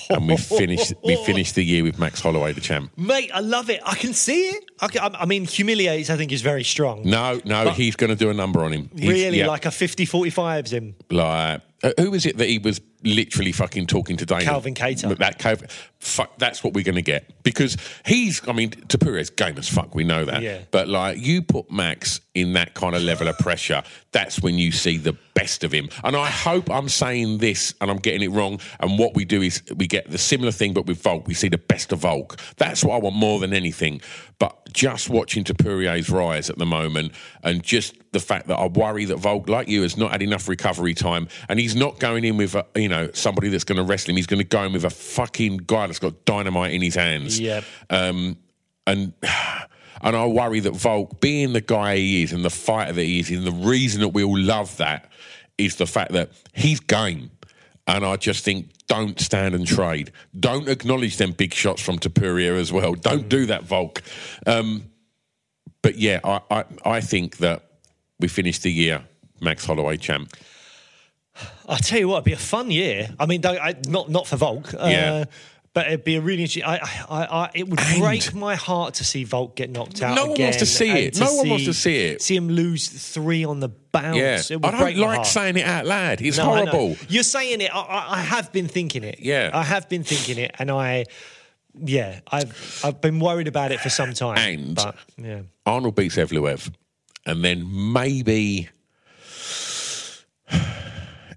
and we finish we finish the year with Max Holloway the champ. Mate, I love it. I can see it. I, can, I mean, humiliates, I think, is very strong. No, no, he's going to do a number on him. He's- really, yeah, like a 50 45's him. like uh, who was it that he was literally fucking talking to Dana. Calvin Kattar. That Calvin, fuck, that's what we're going to get because he's. I mean, Topuria's game as fuck. We know that. Yeah. But like, you put Max in that kind of level of pressure, that's when you see the best of him. And I hope I'm saying this and I'm getting it wrong. And what we do is we get the similar thing, but with Volk, we see the best of Volk. That's what I want more than anything. But just watching Topuria's rise at the moment, and just the fact that I worry that Volk, like you, has not had enough recovery time, and he's not going in with a, you know somebody that's going to wrestle him. He's going to go in with a fucking guy that's got dynamite in his hands. Yep. Um, and and I worry that Volk, being the guy he is and the fighter that he is, and the reason that we all love that is the fact that he's game. And I just think don't stand and trade. Don't acknowledge them big shots from Topuria as well. Don't do that, Volk. Um, but yeah, I, I, I think that we finished the year Max Holloway champ. I tell you what, it'd be a fun year. I mean, don't- I, not not for Volk. Uh, Yeah. But it'd be a really interesting. I, I, I, it would And- break my heart to see Volk get knocked out. No one wants to see it. No one wants to see it. See him lose three on the bounce. Yeah, It would I don't like saying it out loud. It's No, horrible. You're saying it. I, I, I have been thinking it. Yeah. I have been thinking it, and I, yeah, I've I've been worried about it for some time. And- but yeah, Arnold beats Evloev, and then maybe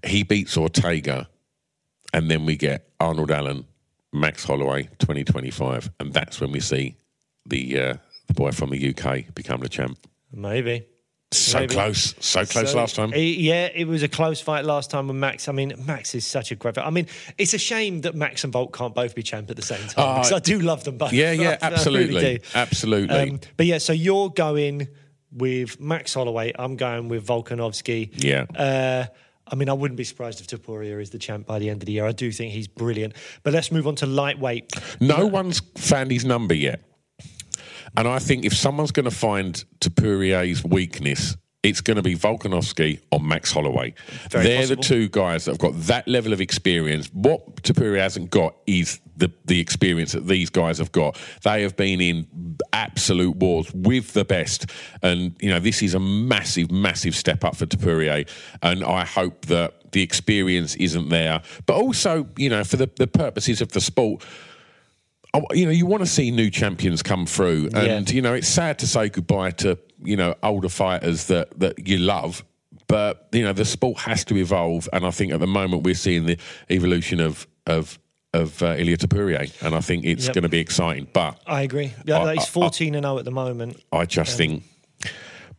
he beats Ortega, and then we get Arnold Allen, Max Holloway, 2025, and that's when we see the uh, the boy from the UK become the champ. maybe. So Maybe. close, so close So, last time. yeah, it was a close fight last time with Max. I mean, Max is such a great. fight. I mean, it's a shame that Max and Volk can't both be champ at the same time because I do love them both. Ah, yeah, yeah, I really absolutely, do. absolutely. Um, but yeah, so you're going with Max Holloway. I'm going with Volkanovski. Yeah. Uh, I mean, I wouldn't be surprised if Topuria is the champ by the end of the year. I do think he's brilliant. But let's move on to lightweight. No one's found his number yet. And I think if someone's going to find Topuria's weakness, it's going to be Volkanovski or Max Holloway. Very They're possible. the two guys that have got that level of experience. What Topuria hasn't got is the, the experience that these guys have got. They have been in absolute wars with the best. And, you know, this is a massive, massive step up for Topuria. And I hope that the experience isn't there. But also, you know, for the, the purposes of the sport, you know, you want to see new champions come through, and Yeah. you know, it's sad to say goodbye to you know older fighters that that you love. But you know, the sport has to evolve, and I think at the moment we're seeing the evolution of of of uh, Ilia Topuria, and I think it's Yep. going to be exciting. But I agree. Yeah, I- he's I- 14 and 0 at the moment. I just think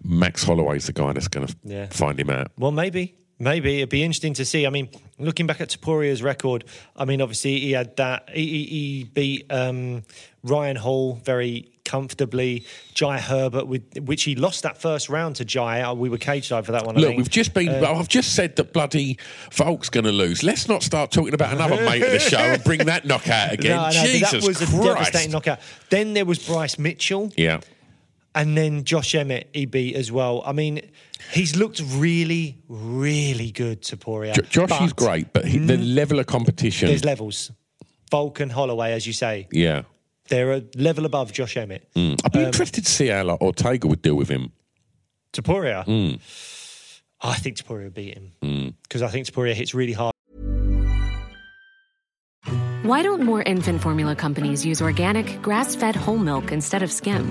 Max Holloway's the guy that's going to Yeah. find him out. Well, maybe. Maybe it'd be interesting to see. I mean, looking back at Topuria's record, I mean, obviously he had that. He, he, he beat um, Ryan Hall very comfortably. Jai Herbert, with, which he lost that first round to Jai. Uh, We were cage side for that one. I Look, we've just been. Uh, I've just said that bloody Volk's going to lose. Let's not start talking about another mate of the show and bring that knockout again. no, Jesus that was a Christ! devastating knockout. Then there was Bryce Mitchell, Yeah. and then Josh Emmett he beat as well. I mean, he's looked really, really good, Topuria. Jo- Josh is great, but he, the level of competition. There's levels. Volk and Holloway, as you say, yeah. they're a level above Josh Emmett. I'd Um, be interested to see how like, Ortega would deal with him. Topuria. Hmm. I think Topuria would beat him because I think Topuria hits really hard. Why don't more infant formula companies use organic, grass fed whole milk instead of skim?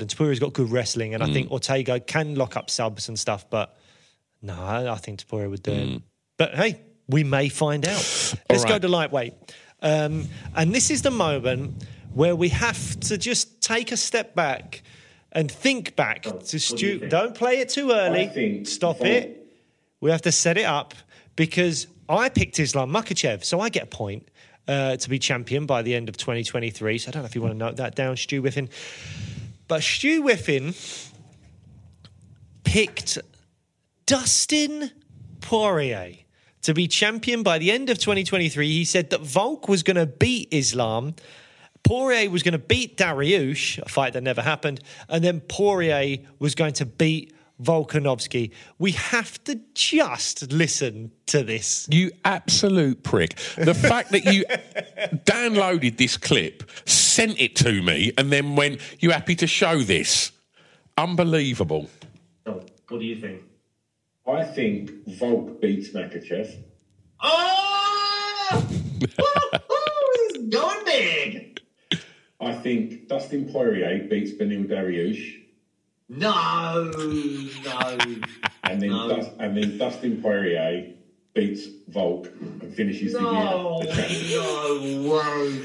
And Topuria's got good wrestling, and I Mm. think Ortega can lock up subs and stuff. But no, I, I think Topuria would do it. But hey, we may find out. Let's go Mm. to lightweight, um, and this is the moment where we have to just take a step back and think back to Stu. Don't play it too early. Stop it. We have to set it up because I picked Islam Makhachev, so I get a point uh, to be champion by the end of 2023. So I don't know if you want to note that down, Stu Whiffen. But Stu Whiffen picked Dustin Poirier to be champion by the end of 2023. He said that Volk was going to beat Islam. Poirier was going to beat Dariush, a fight that never happened, and then Poirier was going to beat Volkanovski. We have to just listen to this. You absolute prick. The fact that you downloaded this clip, sent it to me, and then went, You happy to show this? Unbelievable. What do you think? I think Volk beats Makhachev. Oh! Woo-hoo! He's going big! I think Dustin Poirier beats Beneil Dariush. No, no. And then, No. Dus- and then Dustin Poirier beats Volk and finishes No, the year. The no way.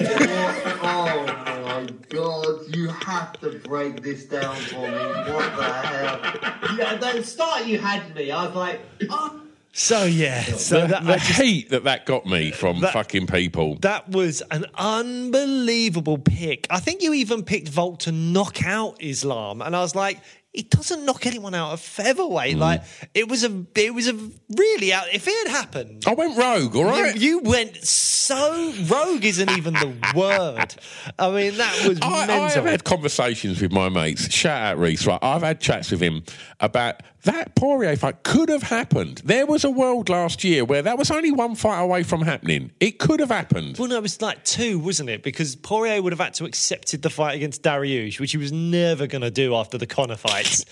Oh my god, you have to break this down for me. What the hell? Yeah, at the start you had me. I was like, oh, So, yeah. So the that, the I just- heat that that got me from That- fucking people. That was an unbelievable pick. I think you even picked Volk to knock out Islam, and I was like, he doesn't knock anyone out of featherweight. Hmm. Like it was a, it was a really out. If it had happened, I went rogue, all right? you, you went so rogue. Isn't even the word. I mean, that was I, mental. have had conversations with my mates. Shout out Reese, right? I've had chats with him about that Poirier fight could have happened. There was a world last year where that was only one fight away from happening. It could have happened. Well, no, it was like two, wasn't it? Because Poirier would have had to accepted the fight against Dariush, which he was never going to do after the Conor fights.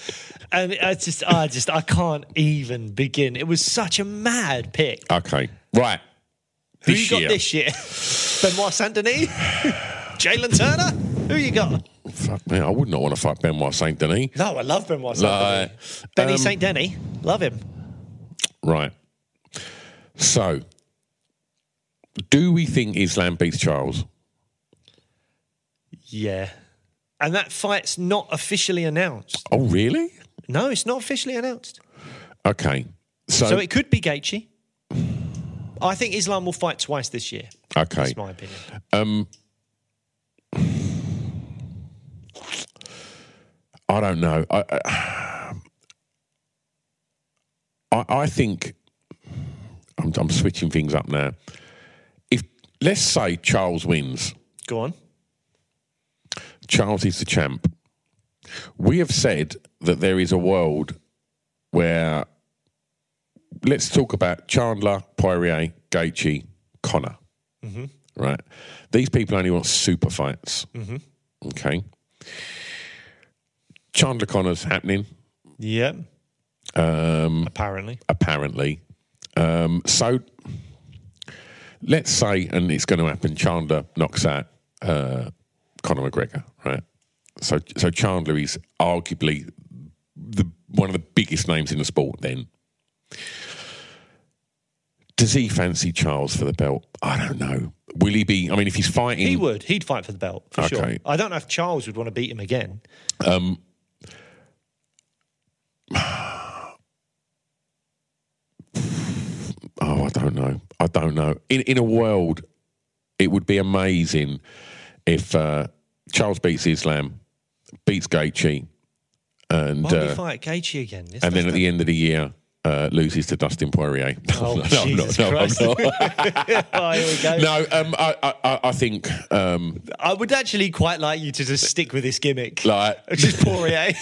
and I just, I just, I can't even begin. It was such a mad pick. Okay, right. Who This you got year. this year? Benoit Saint Denis, Jalin Turner. Who you got? Fuck man, I would not want to fight Benoit Saint Denis. No, I love Benoit Saint Like, Denis. Denny um, Saint Denis, love him. Right. So, do we think Islam beats Charles? Yeah, and that fight's not officially announced. Oh, really? No, it's not officially announced. Okay. So, So it could be Gaethje. I think Islam will fight twice this year. okay. That's my opinion. Um, I don't know. I, I, I, I think I'm, I'm switching things up now. If let's say Charles wins, Go on. Charles is the champ. We have said that there is a world where let's talk about Chandler, Poirier, Gaethje, Conor. Mm-hmm. Right? These people only want super fights. Mm-hmm. Okay. Chandler Conor's happening, Yeah. um, Apparently. apparently. Um, so let's say, and it's going to happen, Chandler knocks out uh, Conor McGregor, right? So, so Chandler is arguably the one of the biggest names in the sport. Then, does he fancy Charles for the belt? I don't know. Will he be? I mean, if he's fighting, He would. He'd fight for the belt for sure. Okay. I don't know if Charles would want to beat him again. Um, oh, I don't know. I don't know. In in a world, it would be amazing if uh, Charles beats Islam, beats Gaethje, and would uh, fight Gaethje again? This and then at the end of the year, uh, loses to Dustin Poirier. Oh, no, Jesus no, no, I'm Christ. not. oh, here we go. no, um, I, I- I, think um, I would actually quite like you to just stick with this gimmick. like is Poirier.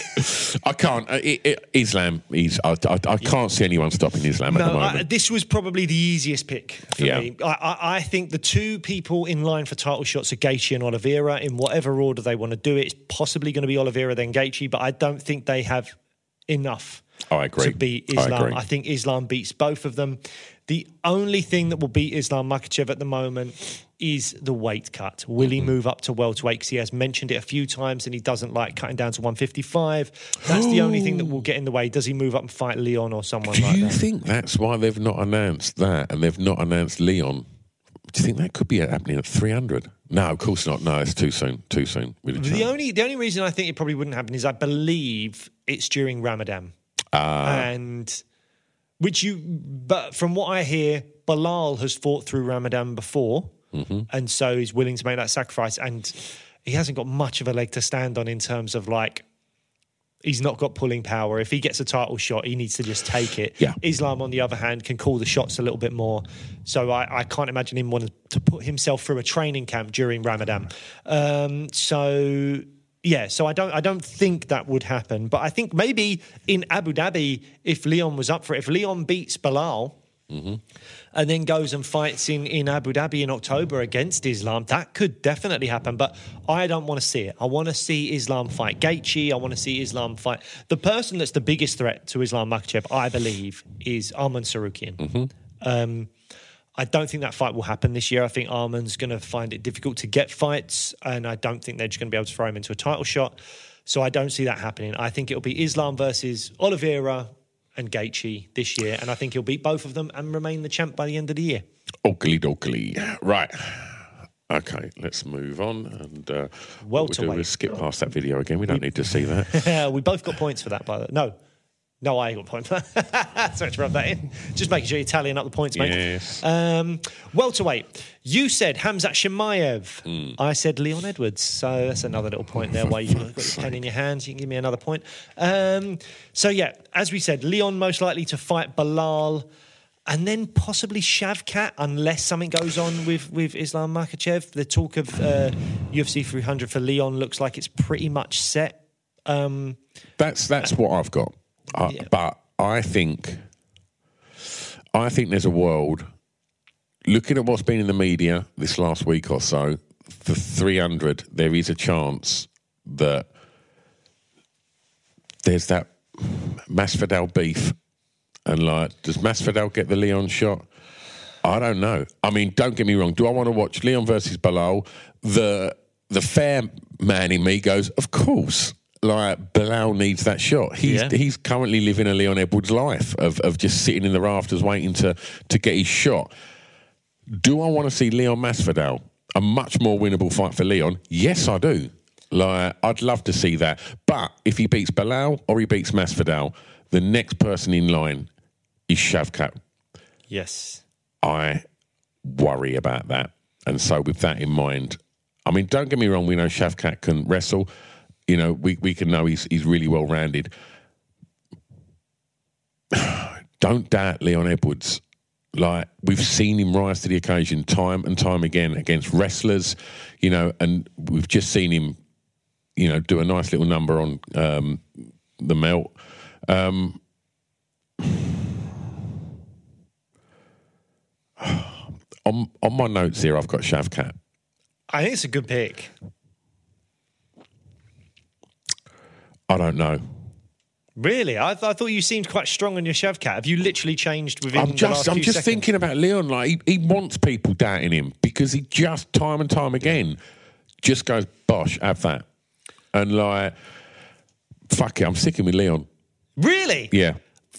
I can't. Uh, it, it, Islam, he's, I, I, I can't see anyone stopping Islam at the No, moment. I, this was probably the easiest pick for Yeah. me. I, I, I think the two people in line for title shots are Gaethje and Oliveira in whatever order they want to do it. It's possibly going to be Oliveira then Gaethje, but I don't think they have enough I agree. to beat I Islam. agree. I, think Islam beats both of them. The only thing that will beat Islam Makhachev at the moment is the weight cut. Will Mm-hmm. he move up to welterweight? Because he has mentioned it a few times and he doesn't like cutting down to 155. That's the only thing that will get in the way. Does he move up and fight Leon or someone Do like you that? think that's why they've not announced that and they've not announced Leon? Do you think that could be happening at 300? No, of course not. No, it's too soon. Too soon. A The only the only reason I think it probably wouldn't happen is I believe it's during Ramadan, Ah. and which you. But from what I hear, Belal has fought through Ramadan before, Mm-hmm. and so he's willing to make that sacrifice. And he hasn't got much of a leg to stand on in terms of like. He's not got pulling power. If he gets a title shot, he needs to just take it. Yeah. Islam, on the other hand, can call the shots a little bit more. So I, I can't imagine him wanting to put himself through a training camp during Ramadan. Um, so yeah, so I don't I don't think that would happen. But I think maybe in Abu Dhabi, if Leon was up for it, if Leon beats Belal. And then goes and fights in, in Abu Dhabi in October against Islam. That could definitely happen, but I don't want to see it. I want to see Islam fight Gaethje. I want to see Islam fight. The person that's the biggest threat to Islam Makhachev, I believe, is Arman Tsarukyan. Um, I don't think that fight will happen this year. I think Arman's going to find it difficult to get fights, and I don't think they're just going to be able to throw him into a title shot. So I don't see that happening. I think it'll be Islam versus Oliveira and Gaethje this year, and I think he'll beat both of them and remain the champ by the end of the year. Oakley dokley. Right. Okay, let's move on. And uh, what we'll do is skip past that video again. We don't need to see that. Yeah, we both got points for that, by the way. No. No, I got points for that. Sorry to rub that in. Just making sure you're tallying up the points, mate. Yes. Um, welterweight. You said Khamzat Chimaev. Hmm. I said Leon Edwards. So that's another little point there. While you've got your pen in your hands, you can give me another point. Um, so yeah, as we said, Leon most likely to fight Belal. And then possibly Shavkat, unless something goes on with, with Islam Makhachev. The talk of uh, UFC 300 for Leon looks like it's pretty much set. Um, That's that's what I've got. Uh, But I think, I think there's a world. Looking at what's been in the media this last week or so, for 300, there is a chance that there's that Masvidal beef, and like, does Masvidal get the Leon shot? I don't know. I mean, don't get me wrong. Do I want to watch Leon versus Belal? The the fair man in me goes, of course. Like Belal needs that shot. He's Yeah. he's currently living a Leon Edwards life of of just sitting in the rafters waiting to to get his shot. Do I want to see Leon Masvidal? A much more winnable fight for Leon? Yes, I do. Like I'd love to see that. But if he beats Belal or he beats Masvidal, the next person in line is Shavkat. yes. I worry about that. And so, with that in mind, I mean, don't get me wrong, we know Shavkat can wrestle. You know, we, we can know he's, he's really well rounded. don't doubt Leon Edwards. Like, we've seen him rise to the occasion time and time again against wrestlers, you know, and we've just seen him, you know, do a nice little number on um, the melt. Um, on on my notes here, I've got Shavkat. I think it's a good pick. I don't know. Really? I, th- I thought you seemed quite strong on your Shavkat. Have you literally changed within I'm just I'm just seconds? thinking about Leon. Like he, he wants people doubting him because he just time and time again just goes bosh, have that, and like fuck it, I'm sticking with Leon. Really? Yeah.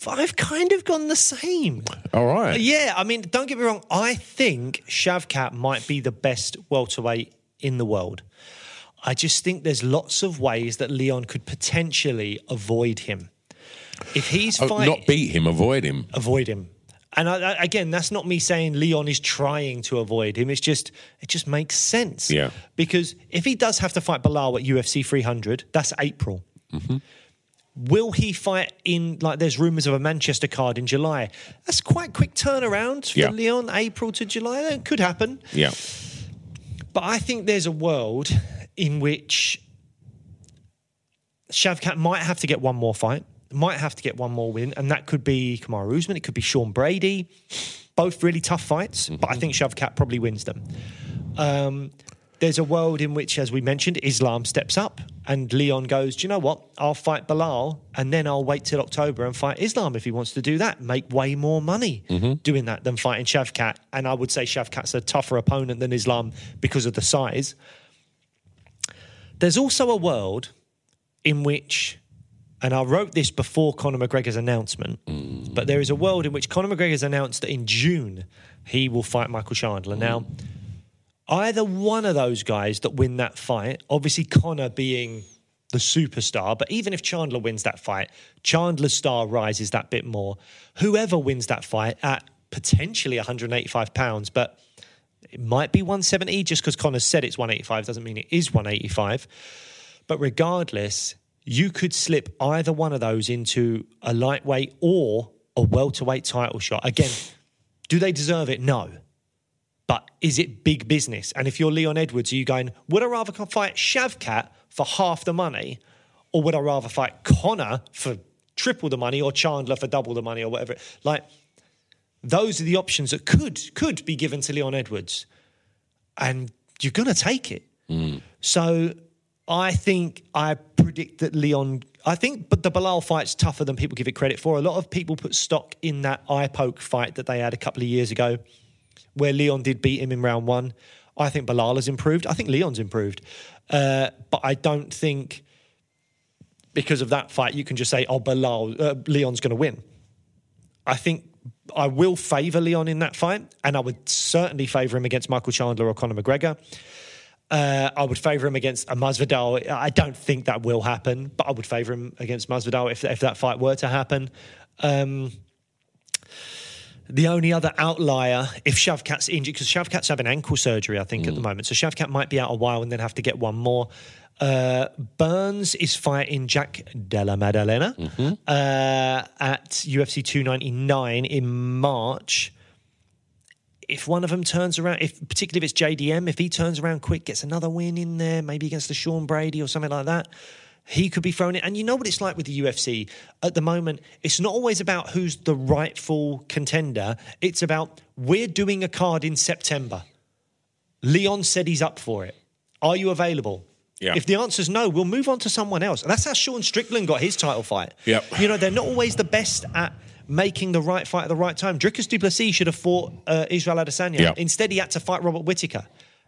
I've kind of gone the same. All right. Uh, yeah, I mean, don't get me wrong. I think Shavkat might be the best welterweight in the world. I just think there's lots of ways that Leon could potentially avoid him. If he's Oh, fighting, not beat him, avoid him. avoid him. And I, I, again, that's not me saying Leon is trying to avoid him. It's just it just makes sense. Yeah. Because if he does have to fight Belal at UFC 300, that's April. Mm-hmm. Will he fight in like there's rumours of a Manchester card in July? That's quite quick turnaround for Yeah. Leon, April to July. That could happen. Yeah. But I think there's a world in which Shavkat might have to get one more fight, might have to get one more win, and that could be Kamaru Usman, it could be Sean Brady. Both really tough fights, but I think Shavkat probably wins them. Um, there's a world in which, as we mentioned, Islam steps up and Leon goes, Do you know what? I'll fight Belal and then I'll wait till October and fight Islam if he wants to do that. Make way more money doing that than fighting Shavkat. And I would say Shavkat's a tougher opponent than Islam because of the size. There's also a world in which, and I wrote this before Conor McGregor's announcement, but there is a world in which Conor McGregor's announced that in June he will fight Michael Chandler. Now, either one of those guys that win that fight, obviously Conor being the superstar, but even if Chandler wins that fight, Chandler's star rises that bit more. Whoever wins that fight at potentially 185 pounds, but it might be 170 just because Conor said it's 185 doesn't mean it is 185. But regardless, you could slip either one of those into a lightweight or a welterweight title shot. Again, do they deserve it? No. But is it big business? And if you're Leon Edwards, are you going, would I rather fight Shavkat for half the money, or would I rather fight Conor for triple the money, or Chandler for double the money, or whatever? Like, those are the options that could could be given to Leon Edwards, and you're going to take it. So I think I predict that Leon. I think, but the Belal fight's tougher than people give it credit for. A lot of people put stock in that eye poke fight that they had a couple of years ago, where Leon did beat him in round one. I think Belal has improved. I think Leon's improved, uh, but I don't think because of that fight you can just say, "Oh, Belal, uh, Leon's going to win." I think I will favour Leon in that fight, and I would certainly favour him against Michael Chandler or Conor McGregor. Uh, I would favour him against a Masvidal. I don't think that will happen, but I would favour him against Masvidal if, if that fight were to happen. Um, the only other outlier, if Shavkat's injured, because Shavkat's having ankle surgery, I think, at the moment. So Shavkat might be out a while and then have to get one more. Uh, Burns is fighting Jack Della Maddalena uh, at UFC 299 in March. If one of them turns around, if particularly if it's JDM, if he turns around quick, gets another win in there, maybe against the Sean Brady or something like that, he could be thrown in. And you know what it's like with the UFC at the moment? It's not always about who's the rightful contender. It's about we're doing a card in September. Leon said he's up for it. Are you available? Yeah. If the answer's no, we'll move on to someone else. And that's how Sean Strickland got his title fight. Yep. You know, they're not always the best at making the right fight at the right time. Dricus du Plessis should have fought uh, Israel Adesanya. Yeah. Instead, he had to fight Robert Whittaker.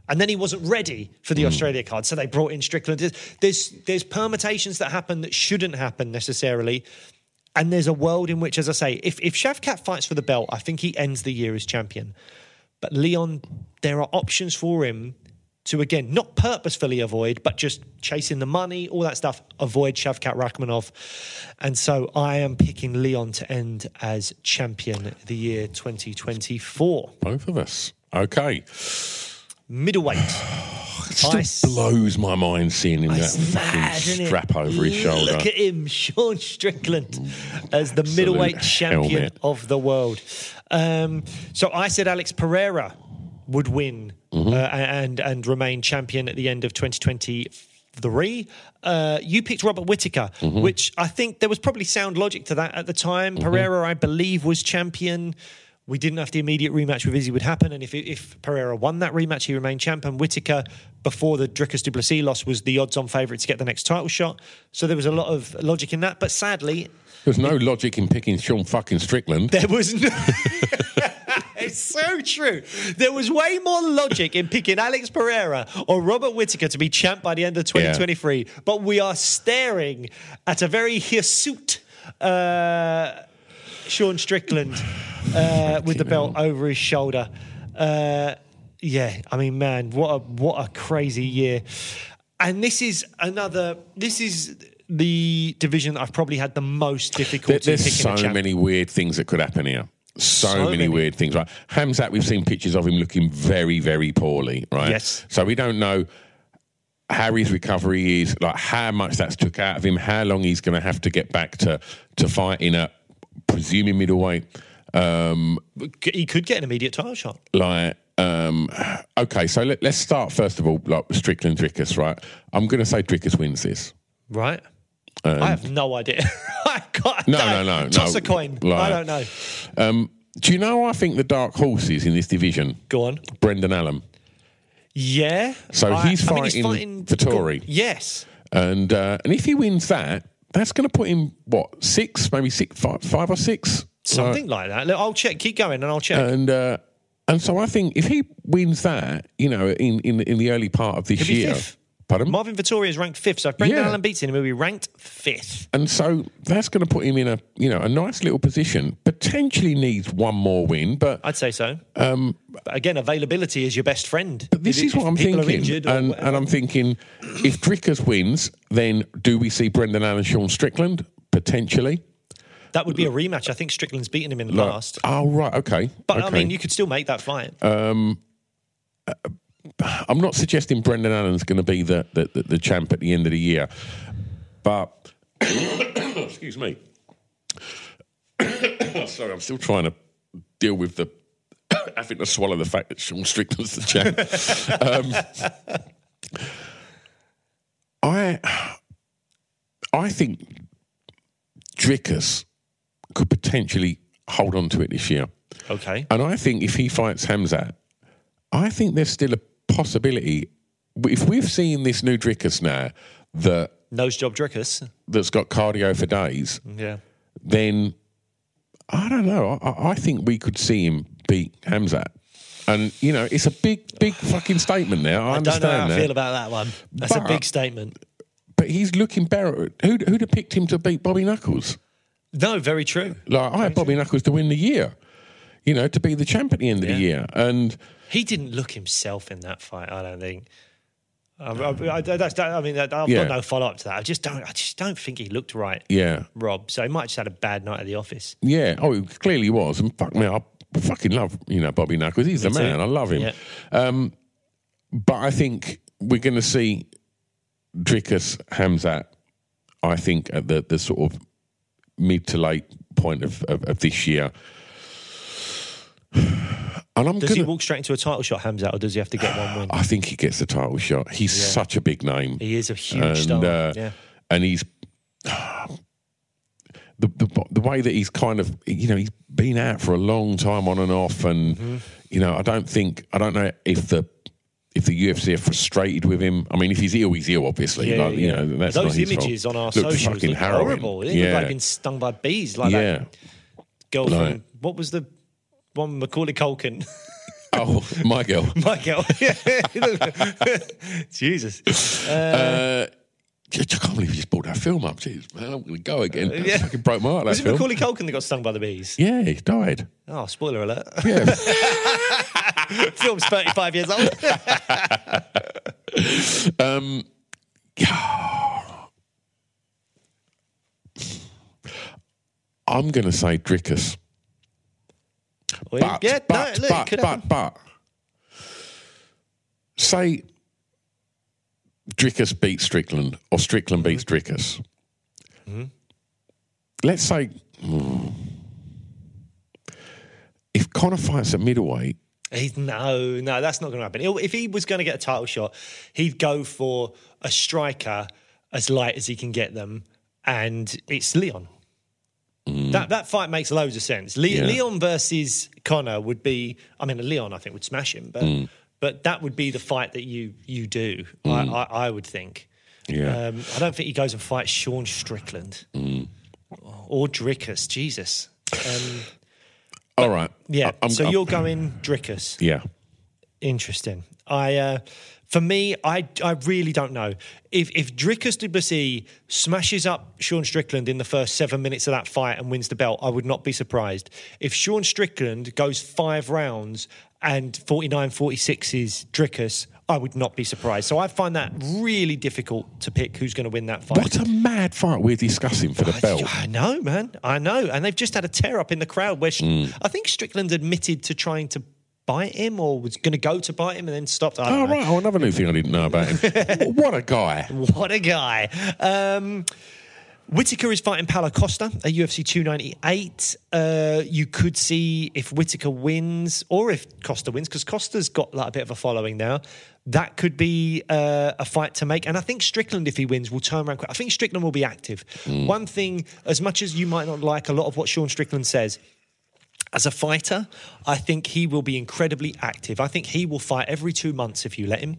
And then he wasn't ready for the Australia card, so they brought in Strickland. There's, there's there's permutations that happen that shouldn't happen necessarily, and there's a world in which, as I say, if if Shavkat fights for the belt, I think he ends the year as champion. But Leon, there are options for him to again not purposefully avoid, but just chasing the money, all that stuff. Avoid Shavkat Rakhmonov, and so I am picking Leon to end as champion the year 2024 Both of us. Okay. middleweight. It still blows my mind seeing him that It's fucking it? strap over his shoulder. Look at him, Sean Strickland, as the middleweight champion helmet. of the world. Um, so I said Alex Pereira would win Mm-hmm. uh, and and remain champion at the end of 2023. Uh, you picked Robert Whittaker, Mm-hmm. which I think there was probably sound logic to that at the time. Pereira, I believe, was champion. We didn't have the immediate rematch with Izzy would happen, and if if Pereira won that rematch, he remained champion. Whittaker, before the Dricus du Plessis loss, was the odds-on favourite to get the next title shot. So there was a lot of logic in that. But sadly, There's no logic in picking Sean fucking Strickland. there was no. it's so true. There was way more logic in picking Alex Pereira or Robert Whittaker to be champ by the end of 2023. But we are staring at a very hirsute uh, Sean Strickland uh, with the belt over his shoulder. Uh, yeah, I mean, man, what a what a crazy year. And this is another. This is the division I've probably had the most difficulty There- there's picking so a champ. many weird things that could happen here. So, So many, many. weird things, right? Khamzat, we've seen pictures of him looking very, very poorly, right? Yes. So we don't know how his recovery is, like how much that's took out of him, how long he's going to have to get back to to fighting at presuming middleweight. Um, He could get an immediate title shot. like um, okay, so let, let's start first of all like Strickland Dricus, right? I'm going to say Dricus wins this. Right. Um, I have no idea. I got No, no, no, no. Toss no. a coin. I don't know. Um, do you know? I think the dark horse is in this division. Go on. Brendan Allen, Yeah. So I- he's I mean, fighting Vettori. Yes. and uh, and if he wins that, that's going to put him what six, maybe six, five, five or six, Something like that. Look, I'll check. Keep going and I'll check. and uh, and so I think if he wins that, you know, in in, in the early part of this He'll year. Pardon, Marvin Vettori is ranked fifth. So if Brendan Yeah. Allen beats him, he'll be ranked fifth. and so that's going to put him in a you know a nice little position. Potentially needs one more win, but I'd say so. Um, again, availability is your best friend. But this If- is what I'm thinking, and, and I'm thinking, if Dricus wins, then do we see Brendan Allen, Sean Strickland potentially? that would be a rematch. I think Strickland's beaten him in the Like- past. Oh right, okay. But I mean, you could still make that fight. I'm not suggesting Brendan Allen's going to be the, the, the, the champ at the end of the year, but excuse me. Sorry, I'm still trying to deal with the having to swallow the fact that Sean Strickland's the champ. um, I I think Dricus could potentially hold on to it this year. okay. And I think if he fights Khamzat, I think there's still a possibility. If we've seen this new Dricus now that Nose job Dricus. that's got cardio for days, Yeah. then I don't know. I, I think we could see him beat Khamzat. And you know, it's a big, big fucking statement there. I, I don't understand know how I feel about that one. That's a big statement. but he's looking better. Who'd, who'd have picked him to beat Bobby Knuckles? No, very true. Like I had Bobby Knuckles to win the year. You know, to be the champ at the end of the year, and He didn't look himself in that fight. I don't think. I, I, I, that, I mean, that, I've Yeah. got no follow up to that. I just don't. I just don't think he looked right, yeah, Rob. So he might just had a bad night at the office. Yeah, oh, it clearly was. And fuck me, I fucking love you know Bobby Knuckles. He's the Me too. man. I love him. Yeah. Um, but I think we're going to see Dricus Khamzat. I think at the the sort of mid to late point of of, of this year. And I'm Does gonna, he walk straight into a title shot, Khamzat, or does he have to get one win? I think he gets the title shot. He's such a big name. He is a huge and, star. uh, yeah. and he's the, the the way that he's kind of you know he's been out for a long time on and off, and Mm-hmm. you know I don't think I don't know if the if the UFC are frustrated with him. I mean, if he's ill, he's ill. Obviously, Yeah, like, yeah. you know that's Those not his images on our Looked socials fucking look horrible. They look Yeah, like being stung by bees, like yeah. that girl from what was the one Macaulay Culkin? Oh, my girl. My girl. Jesus. Uh, I can't believe you just brought that film up. Jeez, man, I'm going to go again. That Yeah. fucking broke my heart. Was it film. Macaulay Culkin that got stung by the bees? Yeah, he died. Oh, spoiler alert. Yeah. Film's 35 years old. um, I'm going to say Dricus. But, yeah, but, no, look, but, but, happen. but, say Dricus beats Strickland or Strickland beats Mm-hmm. Dricus. Let's say if Conor fights at middleweight, He's, no, no, that's not going to happen. He'll- If he was going to get a title shot, he'd go for a striker as light as he can get them, and it's Leon. That that fight makes loads of sense. Le- Mm. Yeah. Leon versus Conor would be. I mean, Leon I think would smash him, but Mm. but that would be the fight that you you do. I, I, I would think. yeah, Um, I don't think he goes and fights Sean Strickland Mm. or Dricus. Jesus. Um, all right, yeah. I'm- so I'm- you're going Dricus. yeah. Interesting. I, uh, for me, I, I really don't know if if Dricus du Plessis smashes up Sean Strickland in the first seven minutes of that fight and wins the belt. I would not be surprised if Sean Strickland goes five rounds and 49-46 is Dricus. I would not be surprised. So I find that really difficult to pick who's going to win that fight. What a mad fight we're discussing for the belt. I know, man. I know. And they've just had a tear up in the crowd where Mm. I think Strickland admitted to trying to bite him or was going to go to bite him and then stopped. I Oh, know. right. Oh, another new thing I didn't know about him. what a guy. What a guy. Um, Whittaker is fighting Paulo Costa at UFC 298. Uh, you could see if Whittaker wins or if Costa wins, because Costa's got like a bit of a following now. That could be uh, a fight to make. And I think Strickland, if he wins, will turn around quick. I think Strickland will be active. One thing, as much as you might not like a lot of what Sean Strickland says, as a fighter, I think he will be incredibly active. I think he will fight every two months if you let him.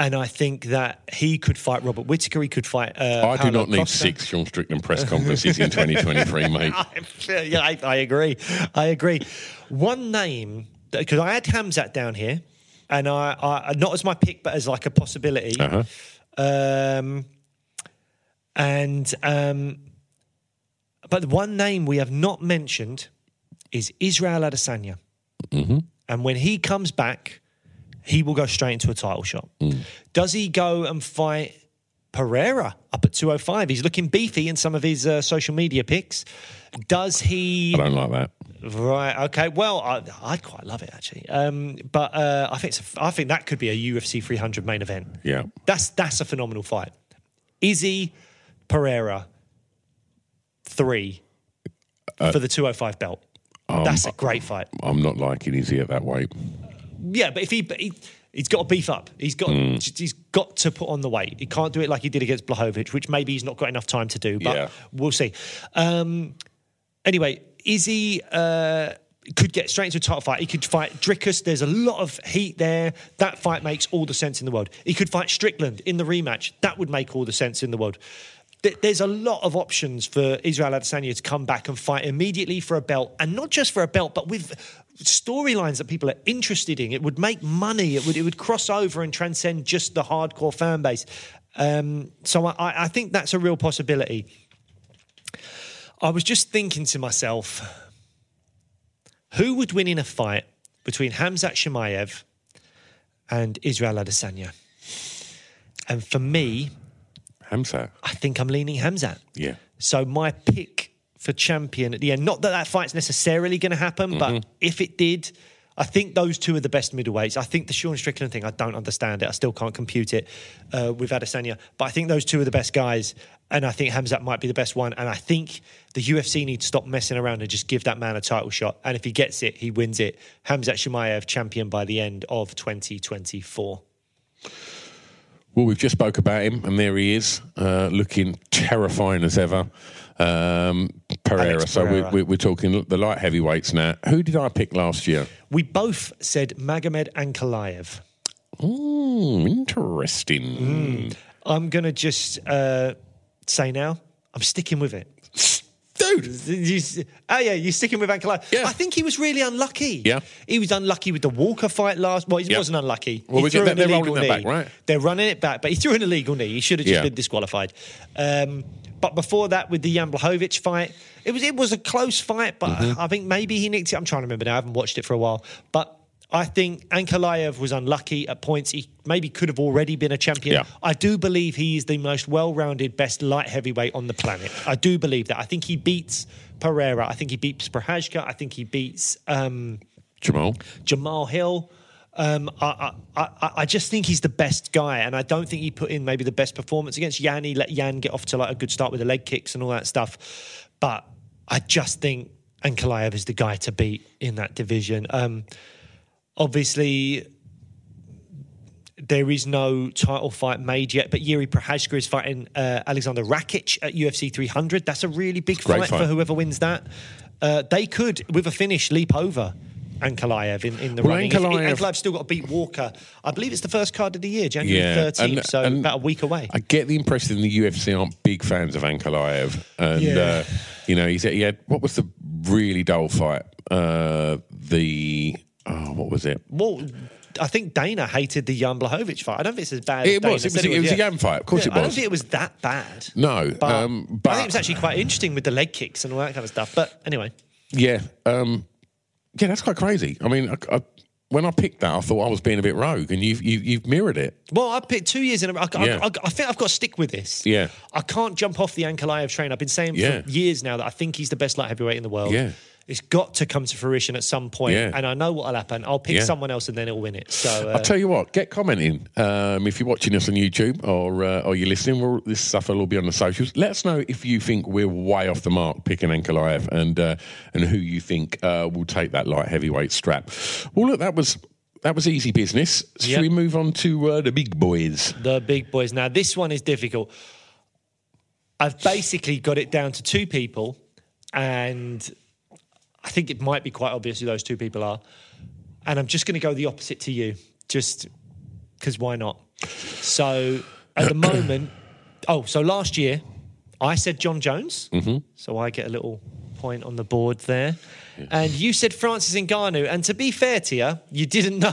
And I think that he could fight Robert Whittaker. He could fight. Uh, I do not need Costa. six Sean Strickland press conferences in 2023, mate. yeah, I, I agree. I agree. One name because I had Khamzat down here, and I, I not as my pick, but as like a possibility. Uh-huh. Um, and um, but one name we have not mentioned is Israel Adesanya. Mm-hmm. And when he comes back, he will go straight into a title shot. Does he go and fight Pereira up at 205? He's looking beefy in some of his uh, social media pics. Does he? I don't like that. Right. Okay. Well, I, I'd quite love it actually. Um, but uh, I think it's a, I think that could be a UFC 300 main event. Yeah. That's that's a phenomenal fight. Izzy Pereira three for the 205 belt. That's a great fight. I'm not liking Izzy at that weight. Yeah, but if he, but he he's got to beef up. He's got he's got to put on the weight. He can't do it like he did against Blachowicz, which maybe he's not got enough time to do. But Yeah. we'll see. Um, anyway, Izzy uh, could get straight into a title fight. He could fight Dricus. There's a lot of heat there. That fight makes all the sense in the world. He could fight Strickland in the rematch. That would make all the sense in the world. Th- There's a lot of options for Israel Adesanya to come back and fight immediately for a belt, and not just for a belt, but with storylines that people are interested in. It would make money. It would it would cross over and transcend just the hardcore fan base. Um, so I, I think that's a real possibility. I was just thinking to myself, who would win in a fight between Khamzat Chimaev and Israel Adesanya? And for me, Hamza. I think I'm leaning Khamzat. Yeah. So my pick for champion at the end, not that that fight's necessarily going to happen, but if it did, I think those two are the best middleweights. I think the Sean Strickland thing, I don't understand it. I still can't compute it uh, with Adesanya, but I think those two are the best guys. And I think Khamzat might be the best one. And I think the UFC needs to stop messing around and just give that man a title shot. And if he gets it, he wins it. Khamzat Chimaev, champion by the end of 2024. Well, we've just spoke about him, and there he is, uh, looking terrifying as ever. Um, Pereira. Alex So Pereira. we're, we're talking the light heavyweights now. Who did I pick last year? We both said Magomed Ankalaev. Mm, interesting. I'm going to just uh, say now, I'm sticking with it. Dude. You- oh yeah, you're sticking with Ankalaev. Yeah. I think he was really unlucky. Yeah. he was unlucky with the Walker fight last. Well, he Yeah. wasn't unlucky. Well, he we threw get- they're illegal rolling knee. back, right? They're running it back, but he threw an illegal knee. He should have just Yeah. been disqualified. Um, but before that, with the Jan Blachowicz fight, it was it was a close fight, but Mm-hmm. I think maybe he nicked it. I'm trying to remember now. I haven't watched it for a while, but. I think Ankalaev was unlucky at points. He maybe could have already been a champion. Yeah. I do believe he is the most well-rounded, best light heavyweight on the planet. I do believe that. I think he beats Pereira. I think he beats Prochazka. I think he beats um, Jamal. Jamal Hill. Um, I, I, I, I just think he's the best guy, and I don't think he put in maybe the best performance against Yan. He let Yan get off to like a good start with the leg kicks and all that stuff. But I just think Ankalaev is the guy to beat in that division. Um, obviously, there is no title fight made yet, but Yuri Prochazka is fighting uh, Aleksandar Rakic at UFC 300. That's a really big fight, fight. for whoever wins that. Uh, they could, with a finish, leap over Ankalaev in, in the Well, running. If- Ankalaev- Ankalaev's still got to beat Walker. I believe it's the first card of the year, January Yeah, 13th, and- so and about a week away. I get the impression the UFC aren't big fans of Ankalaev, and Yeah. uh, you know he's he had what was the really dull fight? Uh, the oh, what was it? well, I think Dana hated the Jan Blachowicz fight. I don't think it's as bad as It Dana was. It said was- it was a. Yan fight. Of course Yeah, it was. I don't think it was that bad. No, But, um, but I think it was actually quite interesting with the leg kicks and all that kind of stuff. But anyway, yeah, um, yeah, that's quite crazy. I mean, I, I, when I picked that, I thought I was being a bit rogue, and you've you, you've mirrored it. well, I picked two years in a row. I, I- Yeah. I, I think I've got to stick with this. Yeah. I can't jump off the Ankalaev train. I've been saying Yeah. for years now that I think he's the best light heavyweight in the world. Yeah. It's got to come to fruition at some point, Yeah. and I know what'll happen. I'll pick Yeah. someone else, and then it'll win it. So uh, I'll tell you what, get commenting. Um, if you're watching us on YouTube or uh, or you're listening, well, this stuff will all be on the socials. Let us know if you think we're way off the mark picking Ankalaev and uh, and who you think uh, will take that light heavyweight strap. Well, look, that was that was easy business. Should Yep. we move on to uh, the big boys? the big boys. Now, this one is difficult. I've basically got it down to two people, and I think it might be quite obvious who those two people are. And I'm just going to go the opposite to you, just because why not? So at the moment, oh, so last year I said Jon Jones, Mm-hmm. so I get a little point on the board there. And you said Francis Ngannou, and to be fair to you, you didn't know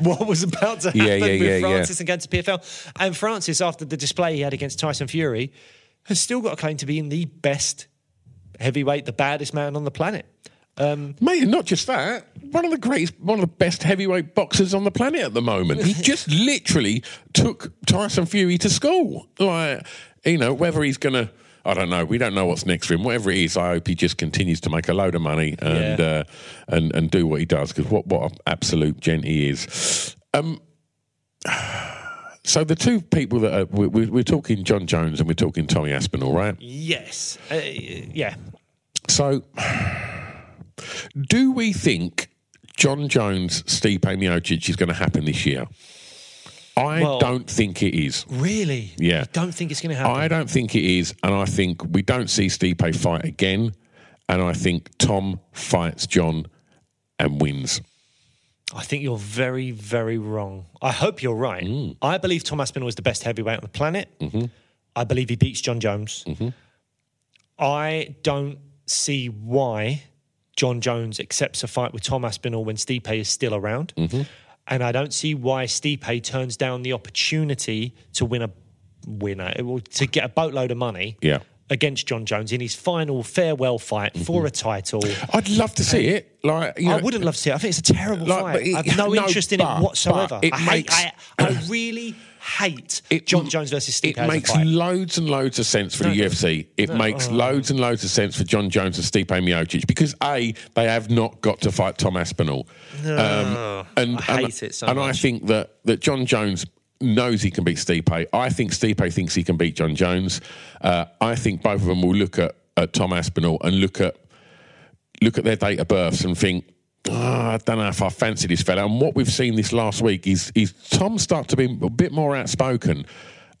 what was about to happen Yeah, yeah, with. Francis and going to PFL. And Francis, after the display he had against Tyson Fury, has still got a claim to being the best heavyweight, the baddest man on the planet. Um, Mate, and not just that, one of the greatest, one of the best heavyweight boxers on the planet at the moment. He just literally took Tyson Fury to school. Like, you know, whether he's going to, I don't know. We don't know what's next for him. Whatever it is, I hope he just continues to make a load of money and Yeah. uh, and and do what he does because what what an absolute gent he is. Um, so the two people that are, we, we, we're talking Jon Jones and we're talking Tommy Aspinall, right? yes. Uh, yeah. So, do we think Jon Jones, Stipe Miocic is going to happen this year? I Well- don't think it is. Really? Yeah. You don't think it's going to happen? I don't think it is, and I think we don't see Stipe fight again, and I think Tom fights Jon and wins. I think you're very, very wrong. I hope you're right. Mm. I believe Tom Aspinall is the best heavyweight on the planet. Mm-hmm. I believe he beats Jon Jones. I don't see why Jon Jones accepts a fight with Tom Aspinall when Stipe is still around. Mm-hmm. And I don't see why Stipe turns down the opportunity to win a winner, to get a boatload of money Yeah. Against Jon Jones in his final farewell fight for a title. I'd love to see it. Like you I wouldn't love to see it. I think it's a terrible Like, fight. it- I have no, no, interest in but- it whatsoever. it I, hate, makes- I, I really hate It- Jon Jones versus Stipe It makes loads and loads of sense for No, the. UFC. It No. makes Oh. loads and loads of sense for Jon Jones and Stipe Miocic because a they have not got to fight Tom Aspinall. Um, and, I hate and, it so And I think that that Jon Jones knows he can beat Stipe. I think Stipe thinks he can beat Jon Jones. Uh, I think both of them will look at, at Tom Aspinall and look at look at their date of births and think. "Oh, I don't know if I fancy this fella. And what we've seen this last week is is Tom start to be a bit more outspoken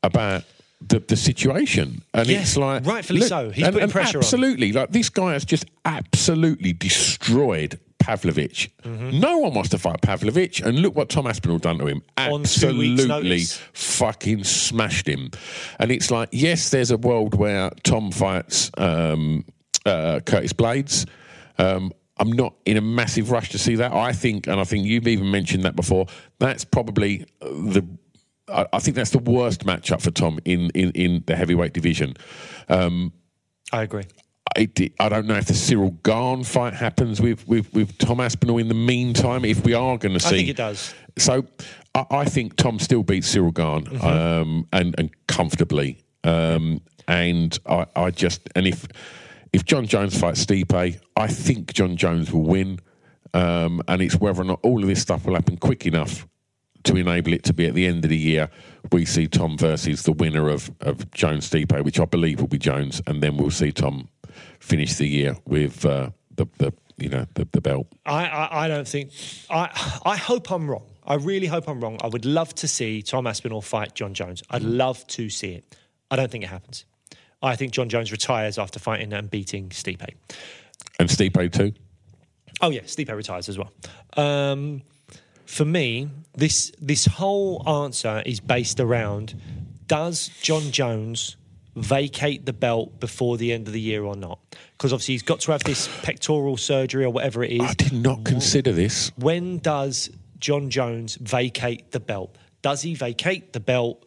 about the, the situation, and Yeah, it's like rightfully so. He's putting pressure on. absolutely, like this guy has just absolutely destroyed Pavlovich. Mm-hmm. No one wants to fight Pavlovich, and look what Tom Aspinall done to him. On two weeks' Absolutely fucking smashed him. And it's like, yes, there's a world where Tom fights um, uh, Curtis Blaydes. Um, I'm not in a massive rush to see that. I think, and I think you've even mentioned that before. That's probably the. I I think that's the worst matchup for Tom in, in, in the heavyweight division. Um, I agree. I, I don't know if the Ciryl Gane fight happens with, with, with Tom Aspinall in the meantime. If we are going to see, I think it does. So I, I think Tom still beats Ciryl Gane Mm-hmm. um, and, and comfortably. Um, and I, I just and if if Jon Jones fights Stipe, I think Jon Jones will win. Um, and it's whether or not all of this stuff will happen quick enough to enable it to be at the end of the year. We see Tom versus the winner of, of Jones Stipe, which I believe will be Jones, and then we'll see Tom finish the year with uh, the, the you know the, the belt. I, I, I don't think. I, I hope I'm wrong. I really hope I'm wrong. I would love to see Tom Aspinall fight Jon Jones. I'd Mm. love to see it. I don't think it happens. I think Jon Jones retires after fighting and beating Stipe. And Stipe too. Oh yeah, Stipe retires as well. Um, for me, this this whole answer is based around: Does Jon Jones vacate the belt before the end of the year or not? Because obviously he's got to have this pectoral surgery or whatever it is. I did not consider this. When does Jon Jones vacate the belt? Does he vacate the belt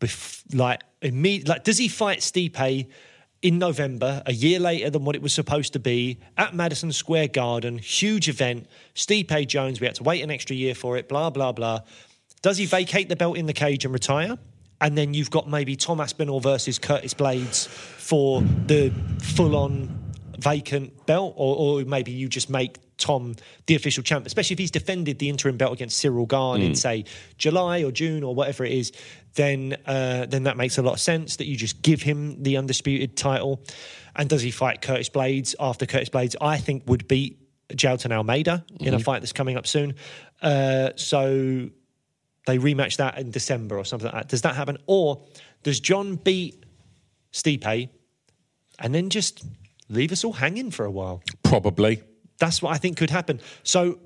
bef- like immediate? Like, does he fight Stipe in November, a year later than what it was supposed to be at Madison Square Garden? Huge event. Stipe Jones. We had to wait an extra year for it. Blah blah blah. Does he vacate the belt in the cage and retire? And then you've got maybe Tom Aspinall versus Curtis Blaydes for the full-on vacant belt, or, or maybe you just make Tom the official champ, especially if he's defended the interim belt against Ciryl Gane in say July or June or whatever it is. Then uh, then that makes a lot of sense that you just give him the undisputed title. And does he fight Curtis Blaydes after Curtis Blaydes? I think would beat Jailton Almeida in a fight that's coming up soon. Uh, so they rematch that in December or something like that. Does that happen? Or does Jon beat Stipe and then just leave us all hanging for a while? Probably. That's what I think could happen. So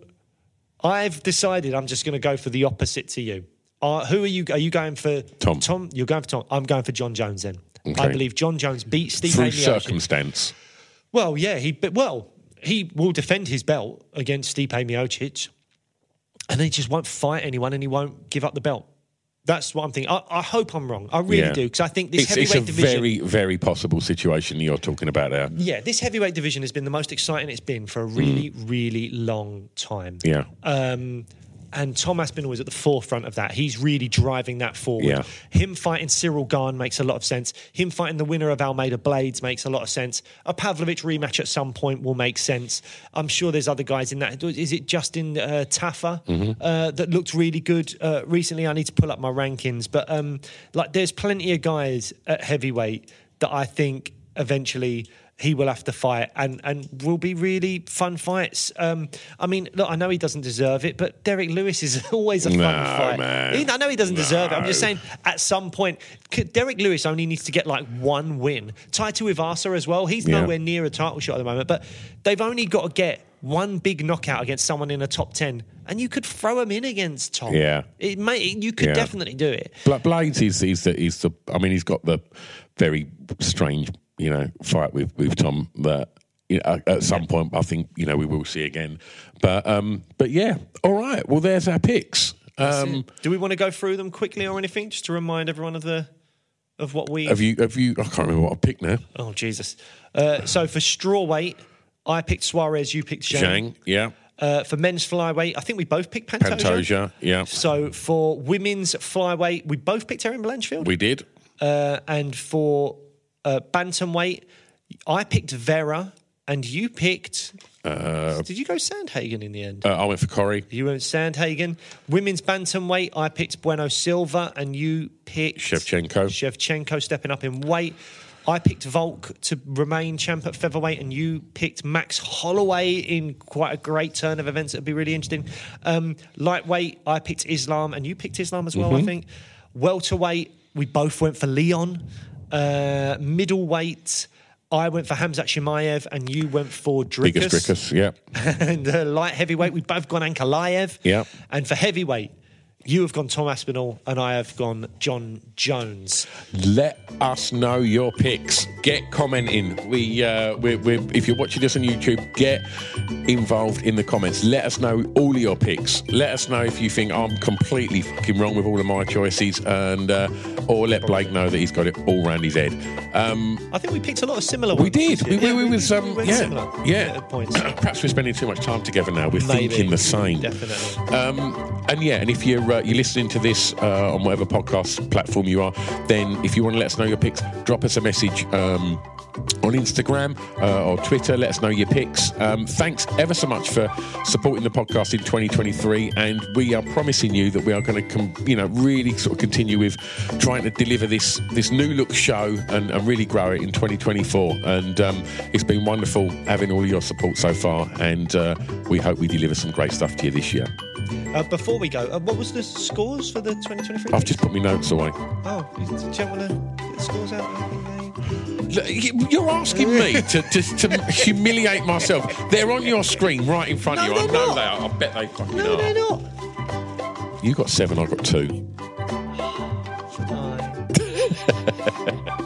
I've decided I'm just going to go for the opposite to you. Uh, who are you? Are you going for Tom. Tom, you're going for Tom. I'm going for Jon Jones. Then I believe Jon Jones beat Steve Through Miocic. circumstance. Well, yeah, he but well he will defend his belt against Stipe Miocic, and he just won't fight anyone, and he won't give up the belt. That's what I'm thinking. I, I hope I'm wrong. I really Yeah. do because I think this It's, heavyweight it's a division. very, very possible situation you're talking about there. yeah, this heavyweight division has been the most exciting it's been for a really, really long time. Mm. Yeah. Um, and Tom Aspinall is at the forefront of that. He's really driving that forward. Yeah. Him fighting Ciryl Gane makes a lot of sense. Him fighting the winner of Almeida Blaydes makes a lot of sense. A Pavlovich rematch at some point will make sense. I'm sure there's other guys in that. Is it Justin uh, Tafa Mm-hmm. uh, that looked really good uh, recently? I need to pull up my rankings, but um, like there's plenty of guys at heavyweight that I think eventually he will have to fight and and will be really fun fights. Um, I mean, look, I know he doesn't deserve it, but Derrick Lewis is always a fun No, fight. man. I know he doesn't deserve it. I'm just saying, at some point, Derrick Lewis only needs to get like one win. Tai Tuivasa as well. He's Yeah. nowhere near a title shot at the moment, but they've only got to get one big knockout against someone in a top ten, and you could throw him in against Tom. Yeah. it may. You could Yeah. definitely do it. Bla- Blaydes is, is the, is the, I mean, he's got the very strange, you know, fight with, with Tom that, you know, at- some point, I think, you know, we will see again. But, um, but yeah, all right. Well, there's our picks. Um, Do we want to go through them quickly or anything, just to remind everyone of the of what we have you, have you, I can't remember what I picked now. Oh Jesus! Uh, so for straw weight, I picked Suarez. You picked Zhang. Zhang, yeah. Uh, for men's flyweight, I think we both picked Pantoja. Pantoja, yeah. So for women's flyweight, we both picked Erin Blanchfield. We did. uh, and for uh, bantamweight, I picked Vera, and you picked. did you go Sandhagen in the end? Uh, I went for Corey. you went Sandhagen. Women's bantamweight, I picked Bueno Silva, and you picked Shevchenko. Shevchenko stepping up in weight. I picked Volk to remain champ at featherweight, and you picked Max Holloway in quite a great turn of events. That'd be really interesting. Um, lightweight, I picked Islam, and you picked Islam as well. I think. Welterweight, we both went for Leon. Uh, middleweight, I went for Khamzat Chimaev, and you went for Dricus. Biggest Dricus, yeah. and uh, light heavyweight, we've both gone Ankalaev. Yeah. And for heavyweight, you have gone Tom Aspinall, and I have gone Jon Jones. Let us know your picks. Get commenting. We, uh, we're, we're, if you're watching this on YouTube, get involved in the comments. Let us know all of your picks. Let us know if you think I'm completely fucking wrong with all of my choices, and uh, or let Blake know that he's got it all round his head. Um, I think we picked a lot of similar we ones. did. We, Yeah, we, we was um, went yeah, similar yeah. points. Perhaps we're spending too much time together now. We're Maybe. thinking the same. Definitely. Um, and yeah, and if you're uh, you're listening to this uh, on whatever podcast platform you are, then if you want to let us know your picks, drop us a message. Um, on Instagram uh, or Twitter, let us know your picks. Um, thanks ever so much for supporting the podcast in 2023, and we are promising you that we are going to, com- you know, really sort of continue with trying to deliver this this new look show and, and really grow it in 2024. And um, it's been wonderful having all your support so far, and uh, we hope we deliver some great stuff to you this year. Uh, before we go, uh, what was the scores for the 2023? I've just put my notes away. Oh, do you want to get the scores out? You're asking me to, to, to humiliate myself. They're on your screen right in front No, of you. I know not. they are. I bet they fucking No, are. they're not. You got seven, I've got two.